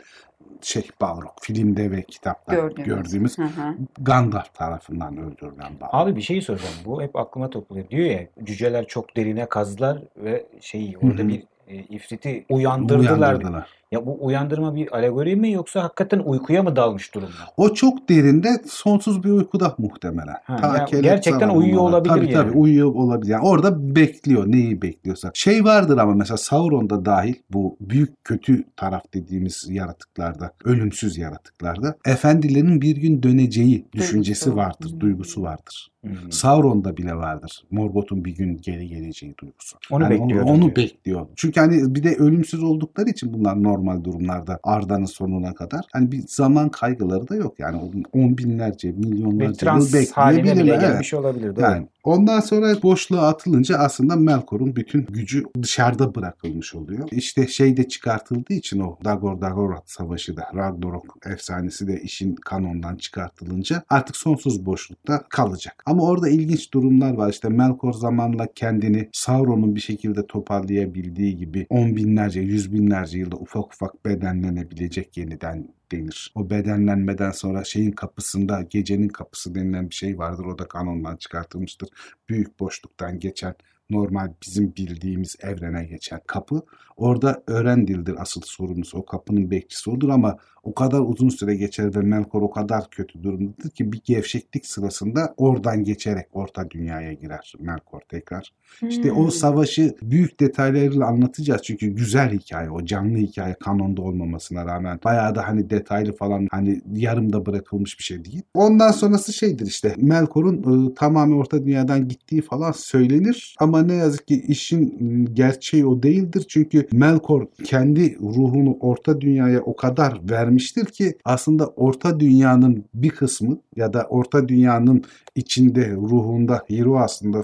şey Balrog. Filmde ve kitapta Gördüğümüz. gördüğümüz Hı hı. Gandalf tarafından öldürülen Balrog. Abi bir şey soracağım. Bu hep aklıma topluyor. Diyor ya cüceler çok derine kazdılar ve şeyi orada Hı hı. bir e, ifriti uyandırdılar. Uyandırdılar. Ya bu uyandırma bir alegori mi yoksa hakikaten uykuya mı dalmış durumda? O çok derinde sonsuz bir uykuda muhtemelen. Ha, ya kelek gerçekten uyuyor olan. olabilir tabii, yani. Tabii uyuyor olabilir. Yani orada bekliyor neyi bekliyorsa. Şey vardır ama mesela Sauron'da dahil bu büyük kötü taraf dediğimiz yaratıklarda, ölümsüz yaratıklarda efendilerin bir gün döneceği düşüncesi vardır, Hmm. duygusu vardır. Hmm. Sauron'da bile vardır. Morgoth'un bir gün geri geleceği duygusu. Onu Yani bekliyor. Onu, diyor. bekliyor. Çünkü hani bir de ölümsüz oldukları için bunlar normal durumlarda Arda'nın sonuna kadar. Hani bir zaman kaygıları da yok. Yani on- binlerce, bir milyonlarca yıl bekleyebilirler. Evet. gelmiş olabilir. Doğru. Yani ondan sonra boşluğa atılınca aslında Melkor'un bütün gücü dışarıda bırakılmış oluyor. İşte şey de çıkartıldığı için o Dagor Dagorath savaşı da Ragnarok efsanesi de işin kanondan çıkartılınca artık sonsuz boşlukta kalacak. Ama orada ilginç durumlar var. İşte Melkor zamanla kendini Sauron'un bir şekilde toparlayabildiği gibi on binlerce, yüz binlerce yılda ufak ufak bedenlenebilecek yeniden denir. O bedenlenmeden sonra şeyin kapısında gecenin kapısı denilen bir şey vardır. O da kanondan çıkartılmıştır. Büyük boşluktan geçen normal bizim bildiğimiz evrene geçen kapı. Orada Örendil'dir asıl sorumlusu. O kapının bekçisi odur ama o kadar uzun süre geçer ve Melkor o kadar kötü durumdadır ki bir gevşeklik sırasında oradan geçerek orta dünyaya girer Melkor tekrar. İşte o Hmm. savaşı büyük detaylarıyla anlatacağız çünkü güzel hikaye o canlı hikaye kanonda olmamasına rağmen bayağı da hani detaylı falan hani yarımda bırakılmış bir şey değil. Ondan sonrası şeydir işte Melkor'un e, tamamen orta dünyadan gittiği falan söylenir ama ne yazık ki işin gerçeği o değildir çünkü Melkor kendi ruhunu orta dünyaya o kadar vermiştir ki aslında orta dünyanın bir kısmı ya da orta dünyanın içinde ruhunda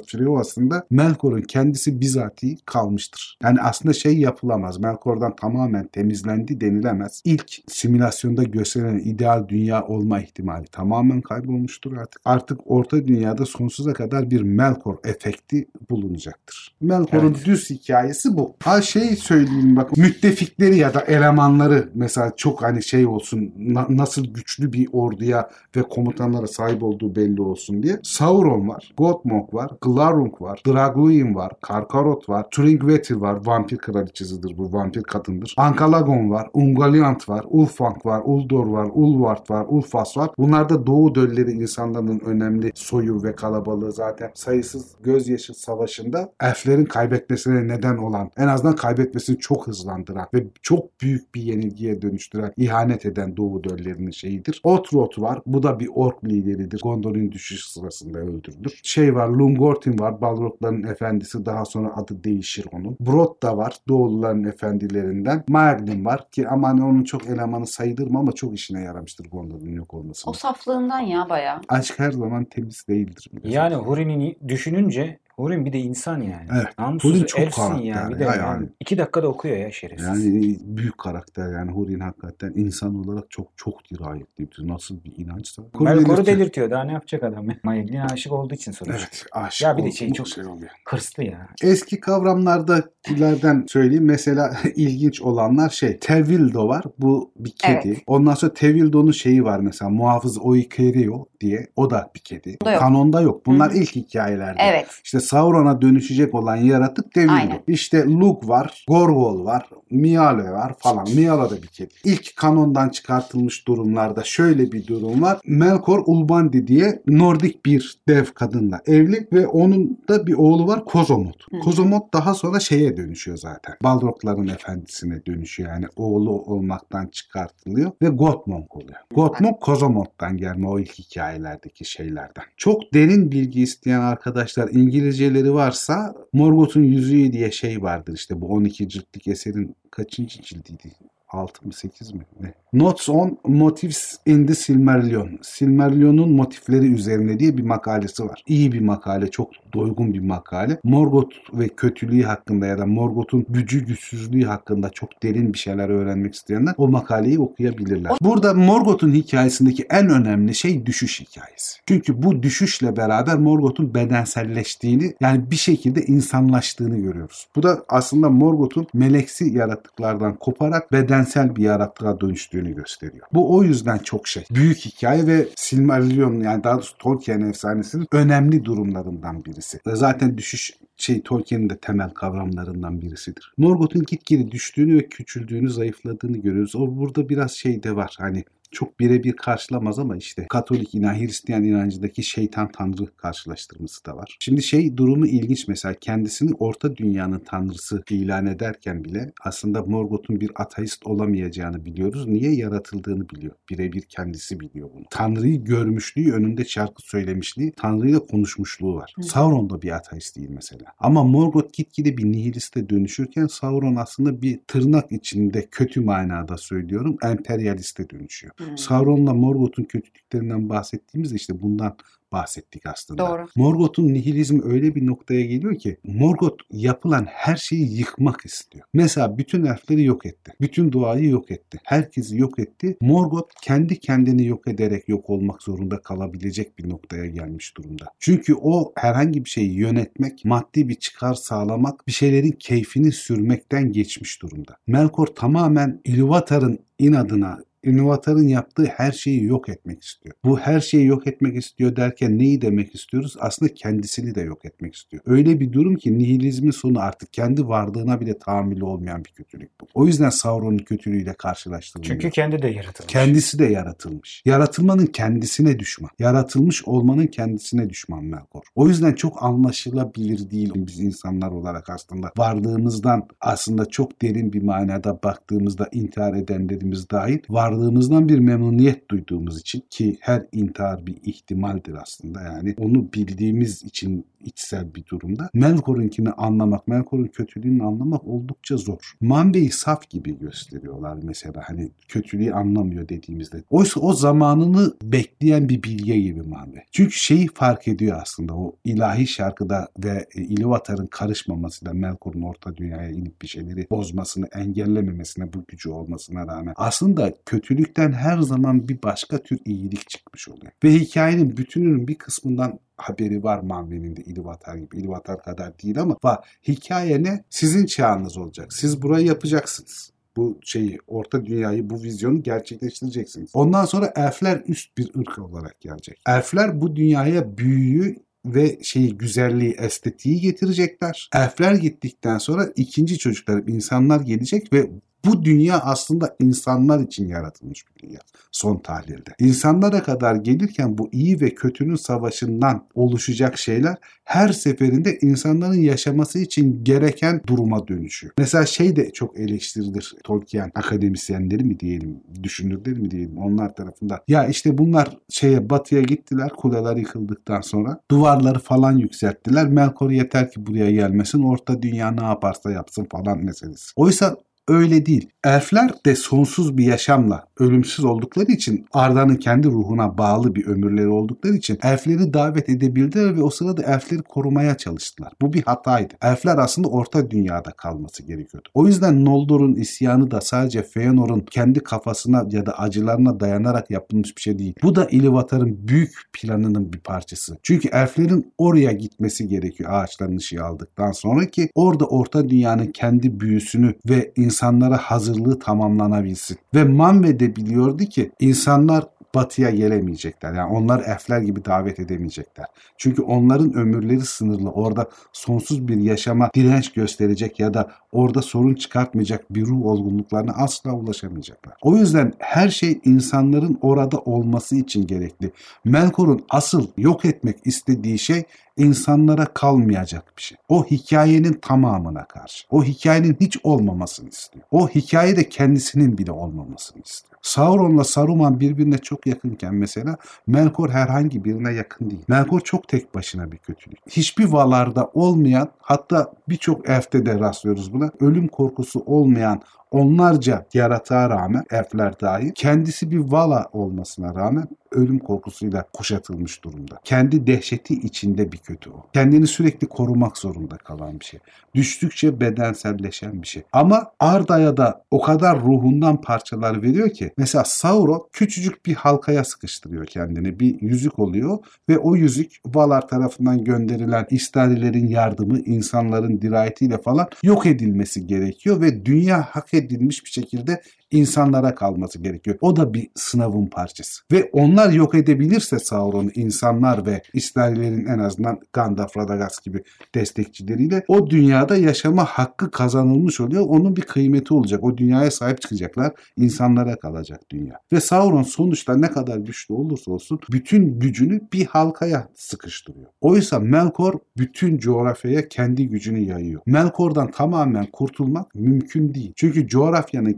Freo aslında Melkor'un kendisi bizatihi kalmıştır. Yani aslında şey yapılamaz. Melkor'dan tamamen temizlendi denilemez. İlk simülasyonda gösterilen ideal dünya olma ihtimali tamamen kaybolmuştur artık. Artık orta dünyada sonsuza kadar bir Melkor efekti bulunacaktır. Melkor'un Evet. düz hikayesi bu. Ha şey söyleyeyim bak müttefikleri ya da elemanları mesela çok hani şey olsun na- nasıl güçlü bir orduya ve komutanlara sahip olduğu belli olsun diye. Sauron var, Gottmog var, Glarung var, Draguin var, Karkaroth var, Turingvetil var, vampir kraliçesidir bu, vampir kadındır. Ankalagon var, Ungoliant var, Ulfang var, Uldor var, Ulvart var, Ulfas var. Bunlar da Doğu dölleri insanların önemli soyu ve kalabalığı zaten sayısız gözyaşı savaşında elflerin kaybetmesine neden olan, en azından kaybetmesini çok hızlandıran ve çok büyük bir yenilgiye dönüştüren, ihanet eden Doğu döllerinin şeyidir. Otrot var. Bu da bir ork lideridir. Gondor'un düşüş sırasında öldürülür. Şey var, Lungortin var. Balrogların efendisi. Daha sonra adı değişir onun. Brot da var. Doğuluların efendilerinden. Maeglim var ki aman onun çok elemanı sayılır ama çok işine yaramıştır Gondor'un yok olması. O saflığından ya baya. Aşk her zaman temiz değildir. Yani Hurin'i düşününce Hurin bir de insan yani. Evet. Namussuz Hurin çok elfsin karakter ya. Bir ya de yani. yani. iki dakikada okuyor ya şerefsiz. Yani büyük karakter yani Hurin hakikaten insan olarak çok çok dirayetli nasıl bir inançsa. Melkor'u delirtiyor. Daha ne yapacak adam? Maeglin'e aşık olduğu için sonuçta. Evet aşık Ya bir de şey çok- şey oluyor. Hırslı ya. Eski kavramlardakilerden söyleyeyim. Mesela ilginç olanlar şey Tevildo var. Bu bir kedi. Evet. Ondan sonra Tevildo'nun şeyi var mesela muhafız Oikerio diye. O da bir kedi. O da yok. Kanonda yok. Bunlar Hı hı. ilk hikayelerde. Evet. İşte Sauron'a dönüşecek olan yaratık. Aynen. İşte Luke var, Gorgol var, Miale var falan. Miala da bir kedi. İlk kanondan çıkartılmış durumlarda şöyle bir durum var. Melkor Ulbandi diye Nordik bir dev kadınla evli ve onun da bir oğlu var Kozomot. Hı. Kozomot daha sonra şeye dönüşüyor zaten. Balrogların efendisine dönüşüyor yani oğlu olmaktan çıkartılıyor ve Gottmog oluyor. Gottmog Kozomot'tan gelme o ilk hikayelerdeki şeylerden. Çok derin bilgi isteyen arkadaşlar İngilizceleri varsa Morgoth'un Yüzüğü diye şey vardır işte bu 12 ciltlik eserin kaçıncı cildiydi? 6 mı 8 mi? Ne? Notes on Motives in the Silmarillion. Silmarillion'un motifleri üzerine diye bir makalesi var. İyi bir makale, çok doygun bir makale. Morgoth ve kötülüğü hakkında ya da Morgoth'un gücü güçsüzlüğü hakkında çok derin bir şeyler öğrenmek isteyenler o makaleyi okuyabilirler. Burada Morgoth'un hikayesindeki en önemli şey düşüş hikayesi. Çünkü bu düşüşle beraber Morgoth'un bedenselleştiğini yani bir şekilde insanlaştığını görüyoruz. Bu da aslında Morgoth'un meleksi yaratıklardan koparak bedensel bir yaratığa dönüştüğünü gösteriyor. Bu o yüzden çok şey. Büyük hikaye ve Silmarillion yani daha doğrusu Tolkien efsanesinin önemli durumlarından birisi. Zaten düşüş şey Tolkien'in de temel kavramlarından birisidir. Morgoth'un gitgide düştüğünü ve küçüldüğünü, zayıfladığını görüyoruz. O burada biraz şey de var. Hani çok birebir karşılamaz ama işte Katolik inan, Hristiyan inancındaki şeytan tanrı karşılaştırması da var. Şimdi şey durumu ilginç mesela kendisini orta dünyanın tanrısı ilan ederken bile aslında Morgoth'un bir ateist olamayacağını biliyoruz. Niye yaratıldığını biliyor. Birebir kendisi biliyor bunu. Tanrıyı görmüşlüğü, önünde şarkı söylemişliği, tanrıyla konuşmuşluğu var. Hı. Sauron da bir ateist değil mesela. Ama Morgoth gitgide bir nihiliste dönüşürken Sauron aslında bir tırnak içinde kötü manada söylüyorum emperyaliste dönüşüyor. Hmm. Sauron'la Morgoth'un kötülüklerinden bahsettiğimizde işte bundan bahsettik aslında. Doğru. Morgoth'un nihilizmi öyle bir noktaya geliyor ki Morgoth yapılan her şeyi yıkmak istiyor. Mesela bütün elfleri yok etti. Bütün doğayı yok etti. Herkesi yok etti. Morgoth kendi kendini yok ederek yok olmak zorunda kalabilecek bir noktaya gelmiş durumda. Çünkü o herhangi bir şeyi yönetmek, maddi bir çıkar sağlamak, bir şeylerin keyfini sürmekten geçmiş durumda. Melkor tamamen Ilúvatar'ın inadına inovatörün yaptığı her şeyi yok etmek istiyor. Bu her şeyi yok etmek istiyor derken neyi demek istiyoruz? Aslında kendisini de yok etmek istiyor. Öyle bir durum ki nihilizmin sonu artık kendi varlığına bile tahammülü olmayan bir kötülük bu. O yüzden Sauron'un kötülüğüyle karşılaştırılıyor. Çünkü kendi de yaratılmış. Kendisi de yaratılmış. Yaratılmanın kendisine düşman. Yaratılmış olmanın kendisine düşman Melkor. O yüzden çok anlaşılabilir değil biz insanlar olarak aslında. Varlığımızdan aslında çok derin bir manada baktığımızda intihar edenlerimiz dahil var varlığımızdan bir memnuniyet duyduğumuz için ki her intihar bir ihtimaldir aslında yani onu bildiğimiz için içsel bir durumda. Melkor'unkini anlamak, Melkor'un kötülüğünü anlamak oldukça zor. Manbe'yi saf gibi gösteriyorlar mesela hani kötülüğü anlamıyor dediğimizde. Oysa o zamanını bekleyen bir bilge gibi Manbe. Çünkü şeyi fark ediyor aslında o ilahi şarkıda ve İluvatar'ın karışmamasıyla Melkor'un orta dünyaya inip bir şeyleri bozmasını, engellememesine bu gücü olmasına rağmen aslında kötülükten her zaman bir başka tür iyilik çıkmış oluyor. Ve hikayenin bütününün bir kısmından haberi var Manve'nin de İlivatar gibi. İlivatar kadar değil ama var. Hikaye ne? Sizin çağınız olacak. Siz burayı yapacaksınız bu şeyi, orta dünyayı, bu vizyonu gerçekleştireceksiniz. Ondan sonra elfler üst bir ırk olarak gelecek. Elfler bu dünyaya büyüyü ve şeyi güzelliği, estetiği getirecekler. Elfler gittikten sonra ikinci çocuklar, insanlar gelecek ve bu dünya aslında insanlar için yaratılmış bir dünya son tahlilde. İnsanlara kadar gelirken bu iyi ve kötünün savaşından oluşacak şeyler her seferinde insanların yaşaması için gereken duruma dönüşüyor. Mesela şey de çok eleştirilir Tolkien akademisyenleri mi diyelim, düşünürleri mi diyelim onlar tarafından. Ya işte bunlar şeye batıya gittiler kuleler yıkıldıktan sonra duvarları falan yükselttiler. Melkor yeter ki buraya gelmesin orta dünya ne yaparsa yapsın falan meselesi. Oysa öyle değil. Elfler de sonsuz bir yaşamla ölümsüz oldukları için Arda'nın kendi ruhuna bağlı bir ömürleri oldukları için elfleri davet edebildiler ve o sırada elfleri korumaya çalıştılar. Bu bir hataydı. Elfler aslında orta dünyada kalması gerekiyordu. O yüzden Noldor'un isyanı da sadece Feanor'un kendi kafasına ya da acılarına dayanarak yapılmış bir şey değil. Bu da Ilúvatar'ın büyük planının bir parçası. Çünkü elflerin oraya gitmesi gerekiyor ağaçların ışığı aldıktan sonra ki orada orta dünyanın kendi büyüsünü ve insanlara hazırlığı tamamlanabilsin. Ve Manve'de de biliyordu ki insanlar batıya gelemeyecekler. Yani onlar elfler gibi davet edemeyecekler. Çünkü onların ömürleri sınırlı. Orada sonsuz bir yaşama direnç gösterecek ya da orada sorun çıkartmayacak bir ruh olgunluklarına asla ulaşamayacaklar. O yüzden her şey insanların orada olması için gerekli. Melkor'un asıl yok etmek istediği şey insanlara kalmayacak bir şey. O hikayenin tamamına karşı. O hikayenin hiç olmamasını istiyor. O hikayede kendisinin bile olmamasını istiyor. Sauron'la Saruman birbirine çok çok yakınken mesela Melkor herhangi birine yakın değil. Melkor çok tek başına bir kötülük. Hiçbir valarda olmayan hatta birçok elfte de rastlıyoruz buna. Ölüm korkusu olmayan onlarca yaratığa rağmen elfler dahil kendisi bir vala olmasına rağmen ölüm korkusuyla kuşatılmış durumda. Kendi dehşeti içinde bir kötü o. Kendini sürekli korumak zorunda kalan bir şey. Düştükçe bedenselleşen bir şey. Ama Arda'ya da o kadar ruhundan parçalar veriyor ki mesela Sauron küçücük bir halkaya sıkıştırıyor kendini. Bir yüzük oluyor ve o yüzük Valar tarafından gönderilen İstarilerin yardımı, insanların dirayetiyle falan yok edilmesi gerekiyor ve dünya hak edilmiş bir şekilde insanlara kalması gerekiyor. O da bir sınavın parçası. Ve onlar yok edebilirse Sauron'u insanlar ve İsraillerin en azından Gandalf, Radagast gibi destekçileriyle o dünyada yaşama hakkı kazanılmış oluyor. Onun bir kıymeti olacak. O dünyaya sahip çıkacaklar. İnsanlara kalacak dünya. Ve Sauron sonuçta ne kadar güçlü olursa olsun bütün gücünü bir halkaya sıkıştırıyor. Oysa Melkor bütün coğrafyaya kendi gücünü yayıyor. Melkor'dan tamamen kurtulmak mümkün değil. Çünkü coğrafyanın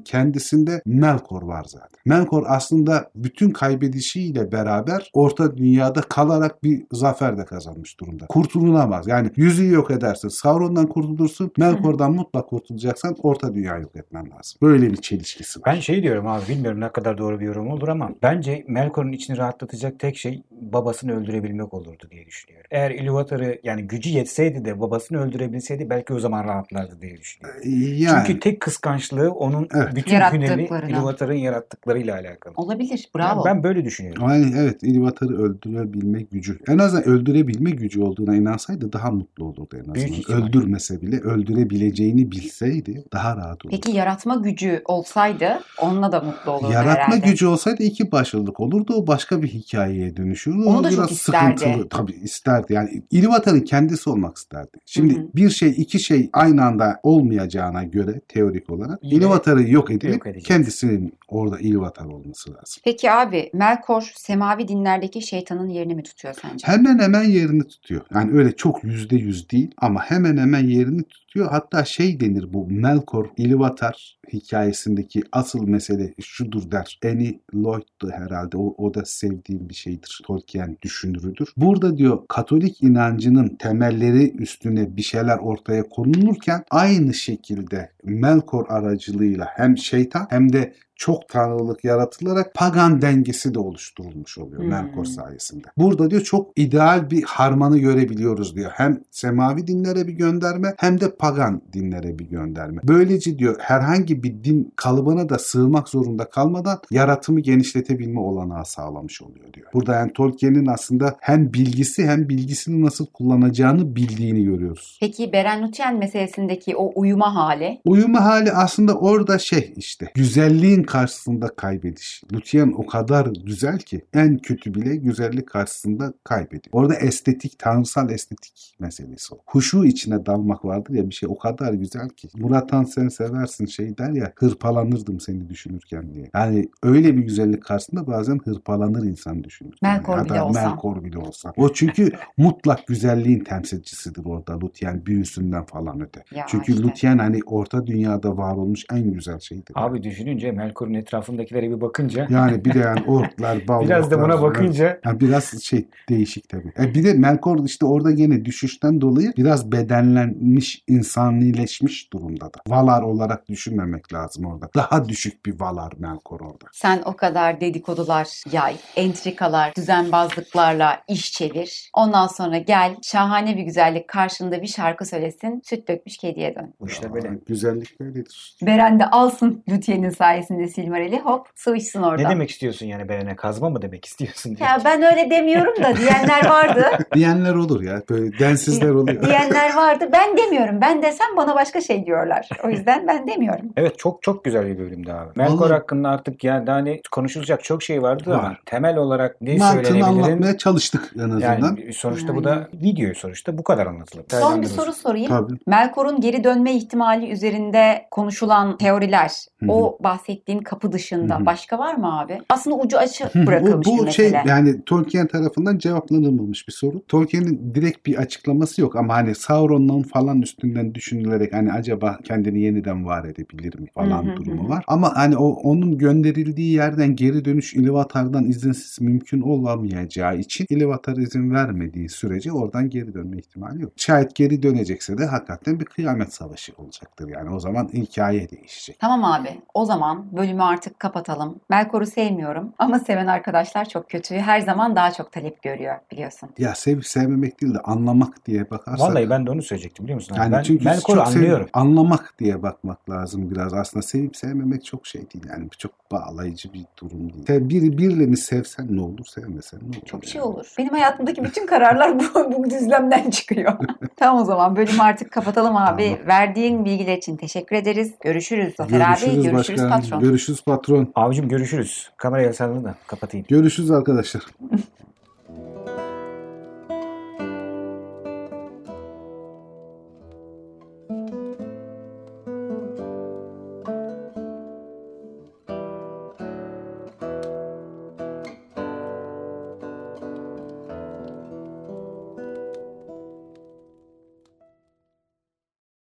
kendisinde Melkor var zaten. Melkor aslında bütün kaybedişiyle beraber orta dünyada kalarak bir zafer de kazanmış durumda. Kurtulunamaz. Yani yüzüğü yok edersin. Sauron'dan kurtulursun. Melkor'dan mutlak kurtulacaksan orta dünyayı yok etmen lazım. Böyle bir çelişkisi var. Ben şey diyorum abi bilmiyorum ne kadar doğru bir yorum olur ama bence Melkor'un içini rahatlatacak tek şey babasını öldürebilmek olurdu diye düşünüyorum. Eğer Ilúvatar'ı yani gücü yetseydi de babasını öldürebilseydi belki o zaman rahatlardı diye düşünüyorum. Yani Çünkü tek kıskançlığı onun Evet. bütün hüneri Yarattıklarına. Ilúvatar'ın yarattıklarıyla alakalı. Olabilir. Yani Bravo. ben böyle düşünüyorum. Yani evet İlvatar'ı öldürebilme gücü. En azından öldürebilme gücü olduğuna inansaydı daha mutlu olurdu en Büyük azından. ihtimal. Öldürmese bile öldürebileceğini bilseydi daha rahat olurdu. Peki yaratma gücü olsaydı onunla da mutlu olurdu Yaratma herhalde. gücü olsaydı iki başlılık olurdu. O başka bir hikayeye dönüşürdü. Onu O da çok biraz isterdi. sıkıntılı. Tabii isterdi. Yani İlvatar'ın kendisi olmak isterdi. Şimdi Hı hı. bir şey iki şey aynı anda olmayacağına göre teorik olarak Yine İlvatar'ı yok edip yok edeceğiz. kendisinin orada İlvatar olması lazım. Peki abi Melkor semavi dinlerdeki şeytanın yerini mi tutuyor sence? Hemen hemen yerini tutuyor. Yani öyle çok yüzde yüz değil ama hemen hemen yerini tutuyor. Hatta şey denir bu Melkor Ilúvatar hikayesindeki asıl mesele şudur der. Annie Lloyd'du herhalde. O, o da sevdiğim bir şeydir. Tolkien düşünürüdür. Burada diyor Katolik inancının temelleri üstüne bir şeyler ortaya konulurken aynı şekilde Melkor aracılığıyla hem şeytan hem de çok tanrılık yaratılarak pagan dengesi de oluşturulmuş oluyor Hmm. Melkor sayesinde. Burada diyor çok ideal bir harmanı görebiliyoruz diyor. Hem semavi dinlere bir gönderme hem de pagan dinlere bir gönderme. Böylece diyor herhangi bir din kalıbına da sığmak zorunda kalmadan yaratımı genişletebilme olanağı sağlamış oluyor diyor. Burada yani Tolkien'in aslında hem bilgisi hem bilgisini nasıl kullanacağını bildiğini görüyoruz. Peki Beren Lúthien meselesindeki o uyuma hali Uyuma hali aslında orada şey işte güzelliğin karşısında kaybediş. Lütyen o kadar güzel ki en kötü bile güzellik karşısında kaybediyor. Orada estetik, tanrısal estetik meselesi o. Huşu içine dalmak vardır ya bir şey o kadar güzel ki. Muratan sen seversin şey der ya hırpalanırdım seni düşünürken diye. Yani öyle bir güzellik karşısında bazen hırpalanır insan düşünür. Melkor ya bile olsa. Melkor bile olsa. O çünkü mutlak güzelliğin temsilcisidir orada Lütyen büyüsünden falan öte. Ya Çünkü işte. Lütyen hani orta dünyada var olmuş en güzel şeydir. Abi düşününce Melkor'un etrafındakilere bir bakınca Yani bir de yani orklar, ballıklar. biraz da buna bakınca Yani biraz şey değişik tabii. E bir de Melkor işte orada gene düşüşten dolayı biraz bedenlenmiş, insanileşmiş durumda da. Valar olarak düşünmemek lazım orada. Daha düşük bir Valar Melkor orada. sen o kadar dedikodular yay, entrikalar, düzenbazlıklarla iş çevir. Ondan sonra gel şahane bir güzellik karşında bir şarkı söylesin. Süt dökmüş kediye dön. bu işte böyle. Güzellik böyledir. Beren de alsın Lüthien'in sayesinde Silmarill'i hop sıvışsın orada. Ne demek istiyorsun yani Beren'e kazma mı demek istiyorsun? Ya ben öyle demiyorum da diyenler vardı. Diyenler olur ya. Böyle densizler oluyor. diyenler vardı. Ben demiyorum. Ben desem bana başka şey diyorlar. O yüzden ben demiyorum. Evet çok çok güzel bir bölümdü abi. Melkor Vallahi- hakkında artık yani daha ne konuşulacak çok şey vardı ama Var. temel olarak ne Mantığını söylenebilirim? anlatmaya çalıştık en azından. Yani sonuçta bu da video sonuçta bu kadar anlatılır. Son bir soru sorayım. Tabii. Melkor'un geri dönme ihtimali üzerinde konuşulan teoriler, Hı hı. o bahsettiğiniz verdiğin kapı dışında Hı hı. başka var mı abi? Aslında ucu açık bırakılmış bu, bu bir şey yani Tolkien tarafından cevaplanılmamış bir soru. Tolkien'in direkt bir açıklaması yok ama hani Sauron'un falan üstünden düşünülerek hani acaba kendini yeniden var edebilir mi falan Hı hı hı durumu var. Ama hani o onun gönderildiği yerden geri dönüş Ilúvatar'dan izinsiz mümkün olamayacağı için Ilúvatar izin vermediği sürece oradan geri dönme ihtimali yok. Şayet geri dönecekse de hakikaten bir kıyamet savaşı olacaktır yani. O zaman hikaye değişecek. Tamam abi. O zaman bölümü artık kapatalım. Melkor'u sevmiyorum ama seven arkadaşlar çok kötü. Her zaman daha çok talep görüyor biliyorsun. Ya sevip sevmemek değil de anlamak diye bakarsak. Vallahi ben de onu söyleyecektim biliyor musun? Yani ben çünkü Melkor'u çok sev- anlıyorum. anlamak diye bakmak lazım biraz. Aslında sevip sevmemek çok şey değil. Yani çok bağlayıcı bir durum değil. Sev- Bir, birilerini sevsen ne olur, sevmesen ne olur. Çok yani. şey olur. Benim hayatımdaki bütün kararlar bu, bu düzlemden çıkıyor. tamam o zaman bölümü artık kapatalım abi. Tamam. Verdiğin bilgiler için teşekkür ederiz. Görüşürüz Zafer abi. Görüşürüz başkan. patron. Görüşürüz patron. Abicim görüşürüz. Kamerayı el salladın da kapatayım. Görüşürüz arkadaşlar.